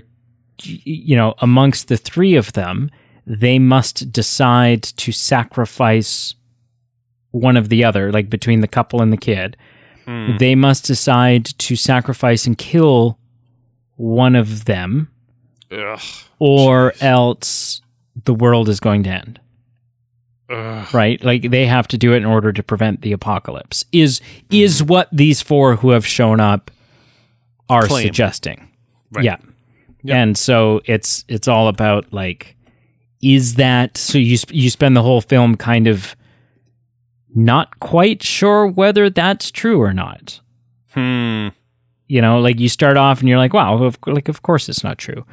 you know amongst the three of them they must decide to sacrifice one of the other like between the couple and the kid. Hmm, they must decide to sacrifice and kill one of them ugh, or else the world is going to end ugh. right like they have to do it in order to prevent the apocalypse is is what these four who have shown up are Claim. suggesting Right. yeah Yep. and so it's it's all about like is that so you sp- you spend the whole film kind of not quite sure whether that's true or not Hmm. you know like you start off and you're like wow of, like of course it's not true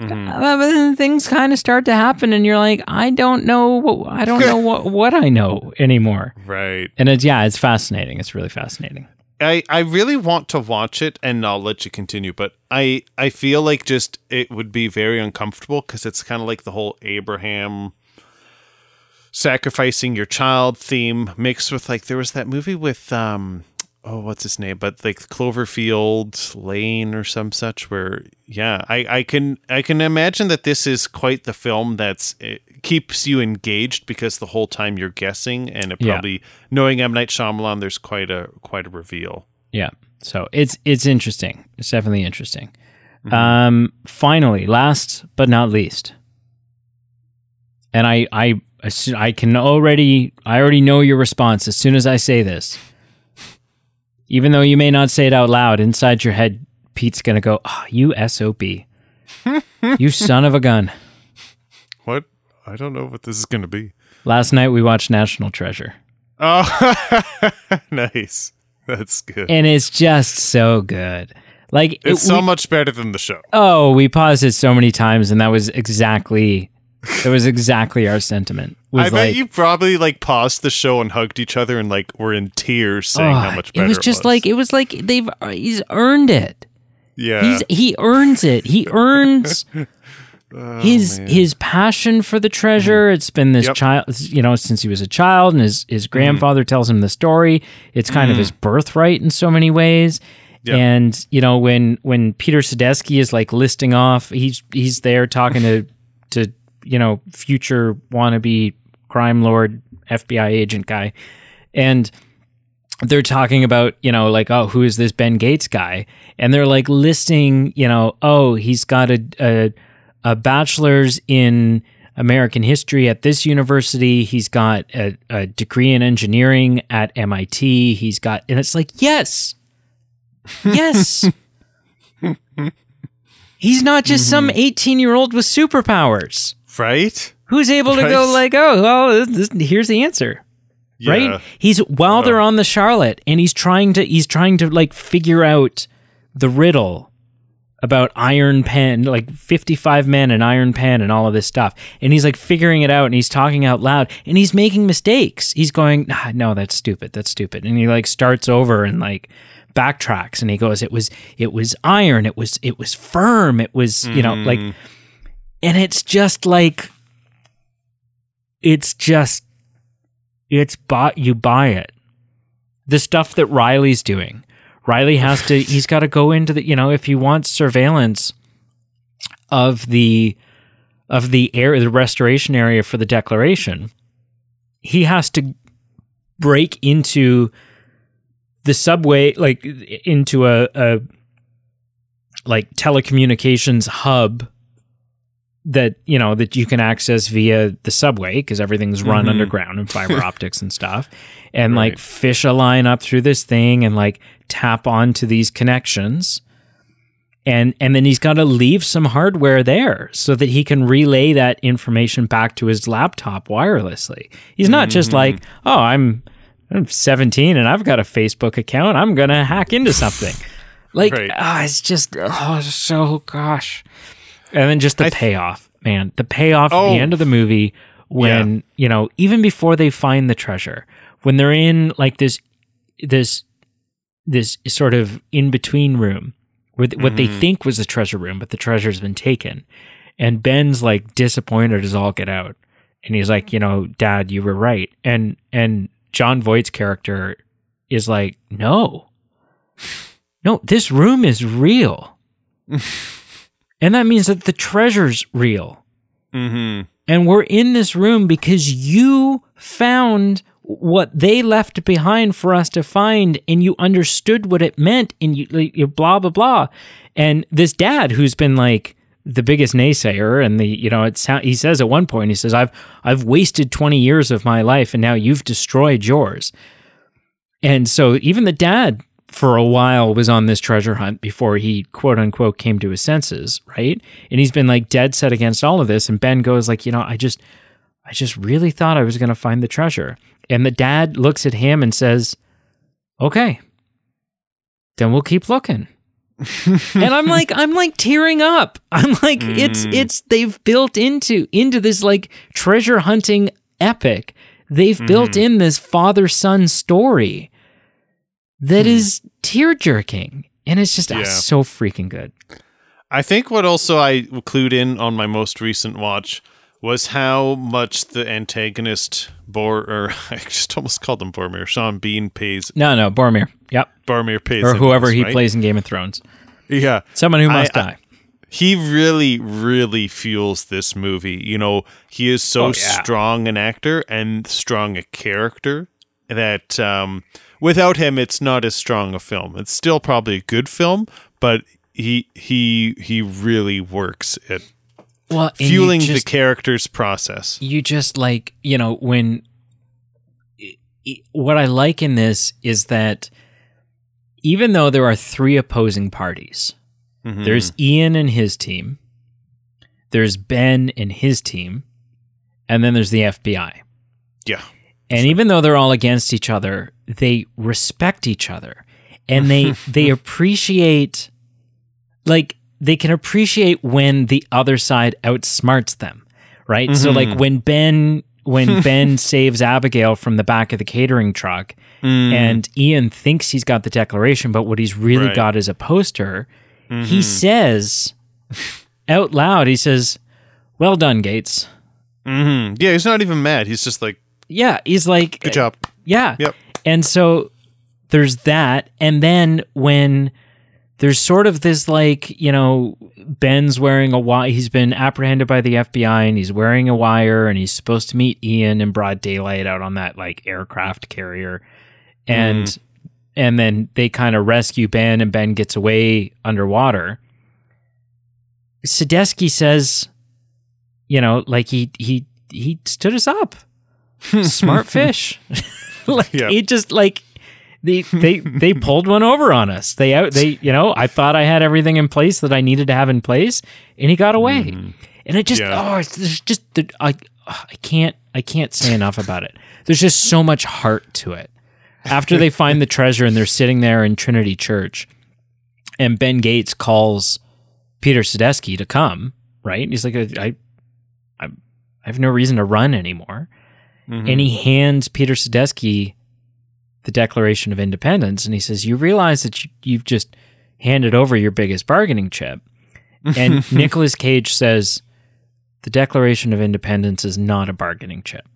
Mhm. uh, but then things kind of start to happen and you're like i don't know what i don't know what what i know anymore Right. and it's yeah it's fascinating it's really fascinating I, I really want to watch it and I'll let you continue, but I I feel like just it would be very uncomfortable because it's kind of like the whole Abraham sacrificing your child theme mixed with like there was that movie with um oh what's his name but like cloverfield lane or some such where yeah i i can i can imagine that this is quite the film that's it keeps you engaged because the whole time you're guessing and it Yeah. probably knowing m night Shyamalan, there's quite a quite a reveal Yeah. So it's it's interesting. It's definitely interesting. Um finally, last but not least. And I I I can already I already know your response as soon as I say this. Even though you may not say it out loud, inside your head Pete's going to go, "Ah, you SOB. you son of a gun." what i don't know what this is going to be Last night we watched National Treasure. oh nice that's good And it's just so good. Like it- it's so we- much better than the show Oh, we paused it so many times, and that was exactly it was exactly our sentiment. Was I bet you probably like paused the show and hugged each other and like were in tears saying "Oh," how much better it was just like it was like they've uh, he's earned it. yeah He's he earns it. He earns Oh, his man. his passion for the treasure. Mm-hmm. It's been this Yep. child, you know, since he was a child, and his his mm-hmm. grandfather tells him the story. It's kind of mm. his birthright in so many ways. Yep. And you know, when when Peter Sadusky is like listing off, he's he's there talking to to you know future wannabe crime lord FBI agent guy, and they're talking about, you know, like, oh, who is this Ben Gates guy? And they're like listing, you know, oh, he's got a a, a bachelor's in American history at this university. He's got a, a degree in engineering at MIT. He's got, and it's like, yes, yes. He's not just some 18 year old with superpowers right? Who's able to go like, oh, well, this, here's the answer. Yeah. right? He's while they're on the charlotte and he's trying to he's trying to like figure out the riddle about iron pen like 55 men and iron pen and all of this stuff. And he's like figuring it out and he's talking out loud and he's making mistakes. He's going "Ah, no that's stupid that's stupid. And he like starts over and like backtracks and he goes it was it was iron it was it was firm it was you know like and it's just like it's just it's bought you buy it. The stuff that riley's doing. Riley has to he's got to go into the you know if he wants surveillance of the of the area the restoration area for the declaration he has to break into the subway like into a, a like telecommunications hub that you know that you can access via the subway because everything's run Mhm. underground and fiber optics and stuff. And like fish a line up through this thing and like tap onto these connections. And and then he's got to leave some hardware there so that he can relay that information back to his laptop wirelessly. He's not just like oh i'm i'm 17 and i've got a facebook account. I'm gonna hack into something. Like Right. ah, it's just oh so gosh and then just the th- payoff man. The payoff at Oh. the end of the movie when you know even before they find the treasure when they're in like this this this sort of in between room where th- what they mm-hmm. think was the treasure room but the treasure's been taken. And ben's like disappointed as all get out. And he's like you know dad you were right. And and jon voight's character is like no. No this room is real and that means that the treasure's real. Mm-hmm. and we're in this room because you found what they left behind for us to find and you understood what it meant and you, you blah blah blah. And this dad who's been like the biggest naysayer and the you know it's he says at one point he says i've i've wasted 20 years of my life and now you've destroyed yours. And so even the dad for a while was on this treasure hunt before he quote unquote came to his senses, right? And he's been like dead set against all of this. And Ben goes like, you know, I just I just really thought I was gonna find the treasure. And the dad looks at him and says, Okay, then we'll keep looking. and I'm like, I'm like tearing up. I'm like, it's Mm. it's they've built into into this like treasure hunting epic. They've built Mm-hmm. in this father son story that is tear jerking, and it's just Hmm. Yeah. so freaking good. I think what also I clued in on my most recent watch was how much the antagonist Bor or I just almost called him Boromir. Sean Bean pays No, no, Boromir. Yep. Boromir pays Or whoever he right? plays in Game of Thrones. Yeah, Someone who must I- die. he really, really fuels this movie. You know, he is so Oh, yeah. strong an actor and strong a character that um, without him, it's not as strong a film. It's still probably a good film, but he he he really works at well, fueling just- the character's process. you just like you know when what i like in this is that even though there are three opposing parties Mhm. there's ian and his team there's ben and his team and then there's the fbi yeah, and even though they're all against each other they respect each other and they they appreciate like they can appreciate when the other side outsmarts them right so like mm-hmm. when ben when ben saves abigail from the back of the catering truck mm. and ian thinks he's got the declaration but what he's really Right. got is a poster he mm-hmm. says out loud he says well done gates hmm yeah. He's not even mad. He's just like, yeah he's like good job. Yeah. Yep. And so there's that. And then when there's sort of this like, you know, Ben's wearing a wire, he's been apprehended by the FBI and he's wearing a wire and he's supposed to meet Ian in broad daylight out on that like aircraft carrier. And mm-hmm. and then they kind of rescue Ben and Ben gets away underwater. Sadusky says, you know, like he he he stood us up. Smart fish. like Yeah. he just like they they they pulled one over on us. They out they you know I thought I had everything in place that I needed to have in place, and he got away. Mm-hmm. And it just Yeah. oh it's there's just the, I I can't I can't say enough about it. There's just so much heart to it. After they find the treasure and they're sitting there in Trinity Church, and Ben Gates calls Peter Sadusky to come. Right? And he's like I I I have no reason to run anymore Mm-hmm. and he hands Peter Sadusky the Declaration of Independence, and he says, "You realize that you, you've just handed over your biggest bargaining chip." And Nicolas Cage says, "The Declaration of Independence is not a bargaining chip,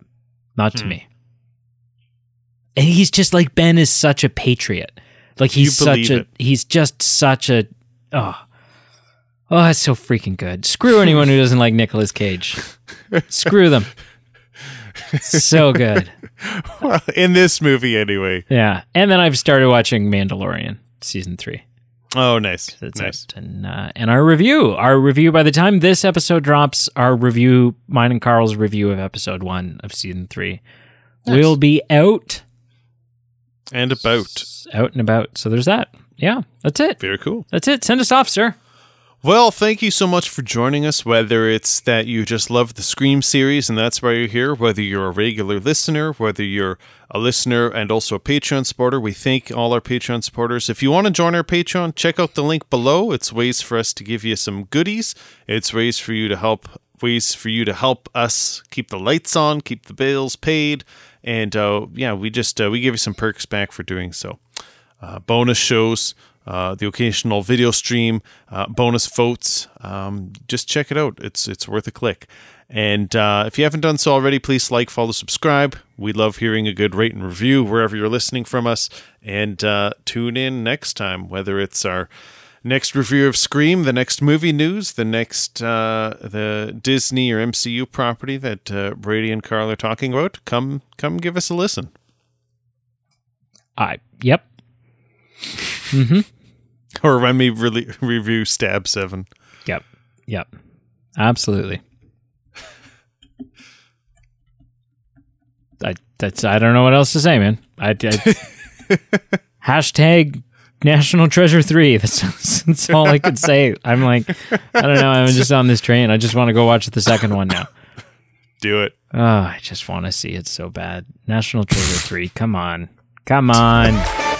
not to hmm. me." And he's just like Ben is such a patriot, like he's such a it. he's just such a oh. Oh, that's so freaking good. Screw anyone who doesn't like Nicolas Cage. Screw them. So good. Well, in this movie anyway. Yeah, and then I've started watching Mandalorian season three. Oh, nice, That's nice. And uh, and our review, our review. By the time this episode drops, our review, mine and Carl's review of episode one of season three, will be out, And about out and about. So there's that. Yeah, that's it. very cool. That's it. Send us off, sir. Well, thank you so much for joining us. Whether it's that you just love the Scream series and that's why you're here, whether you're a regular listener, whether you're a listener and also a Patreon supporter, we thank all our Patreon supporters. If you want to join our Patreon, check out the link below. It's ways for us to give you some goodies. It's ways for you to help ways for you to help us keep the lights on, keep the bills paid, and uh, yeah, we just uh, we give you some perks back for doing so uh, bonus shows, uh, the occasional video stream, uh, bonus votes. Um, just check it out. It's it's worth a click. And uh, if you haven't done so already, please like, follow, subscribe. We love hearing a good rate and review wherever you're listening from us. And uh, tune in next time, whether it's our next review of Scream, the next movie news, the next uh, the Disney or MCU property that uh, Brady and Carl are talking about. Come come give us a listen. I yep. Mm-hmm. Or when we really review Stab Seven. Yep. Yep. Absolutely. I that's I don't know what else to say, man. I, I hashtag National Treasure Three. That's, that's all I could say. I'm like, I don't know. I'm just on this train. I just want to go watch the second one now. Do it. Oh, I just want to see it so bad. National Treasure Three. Come on, come on.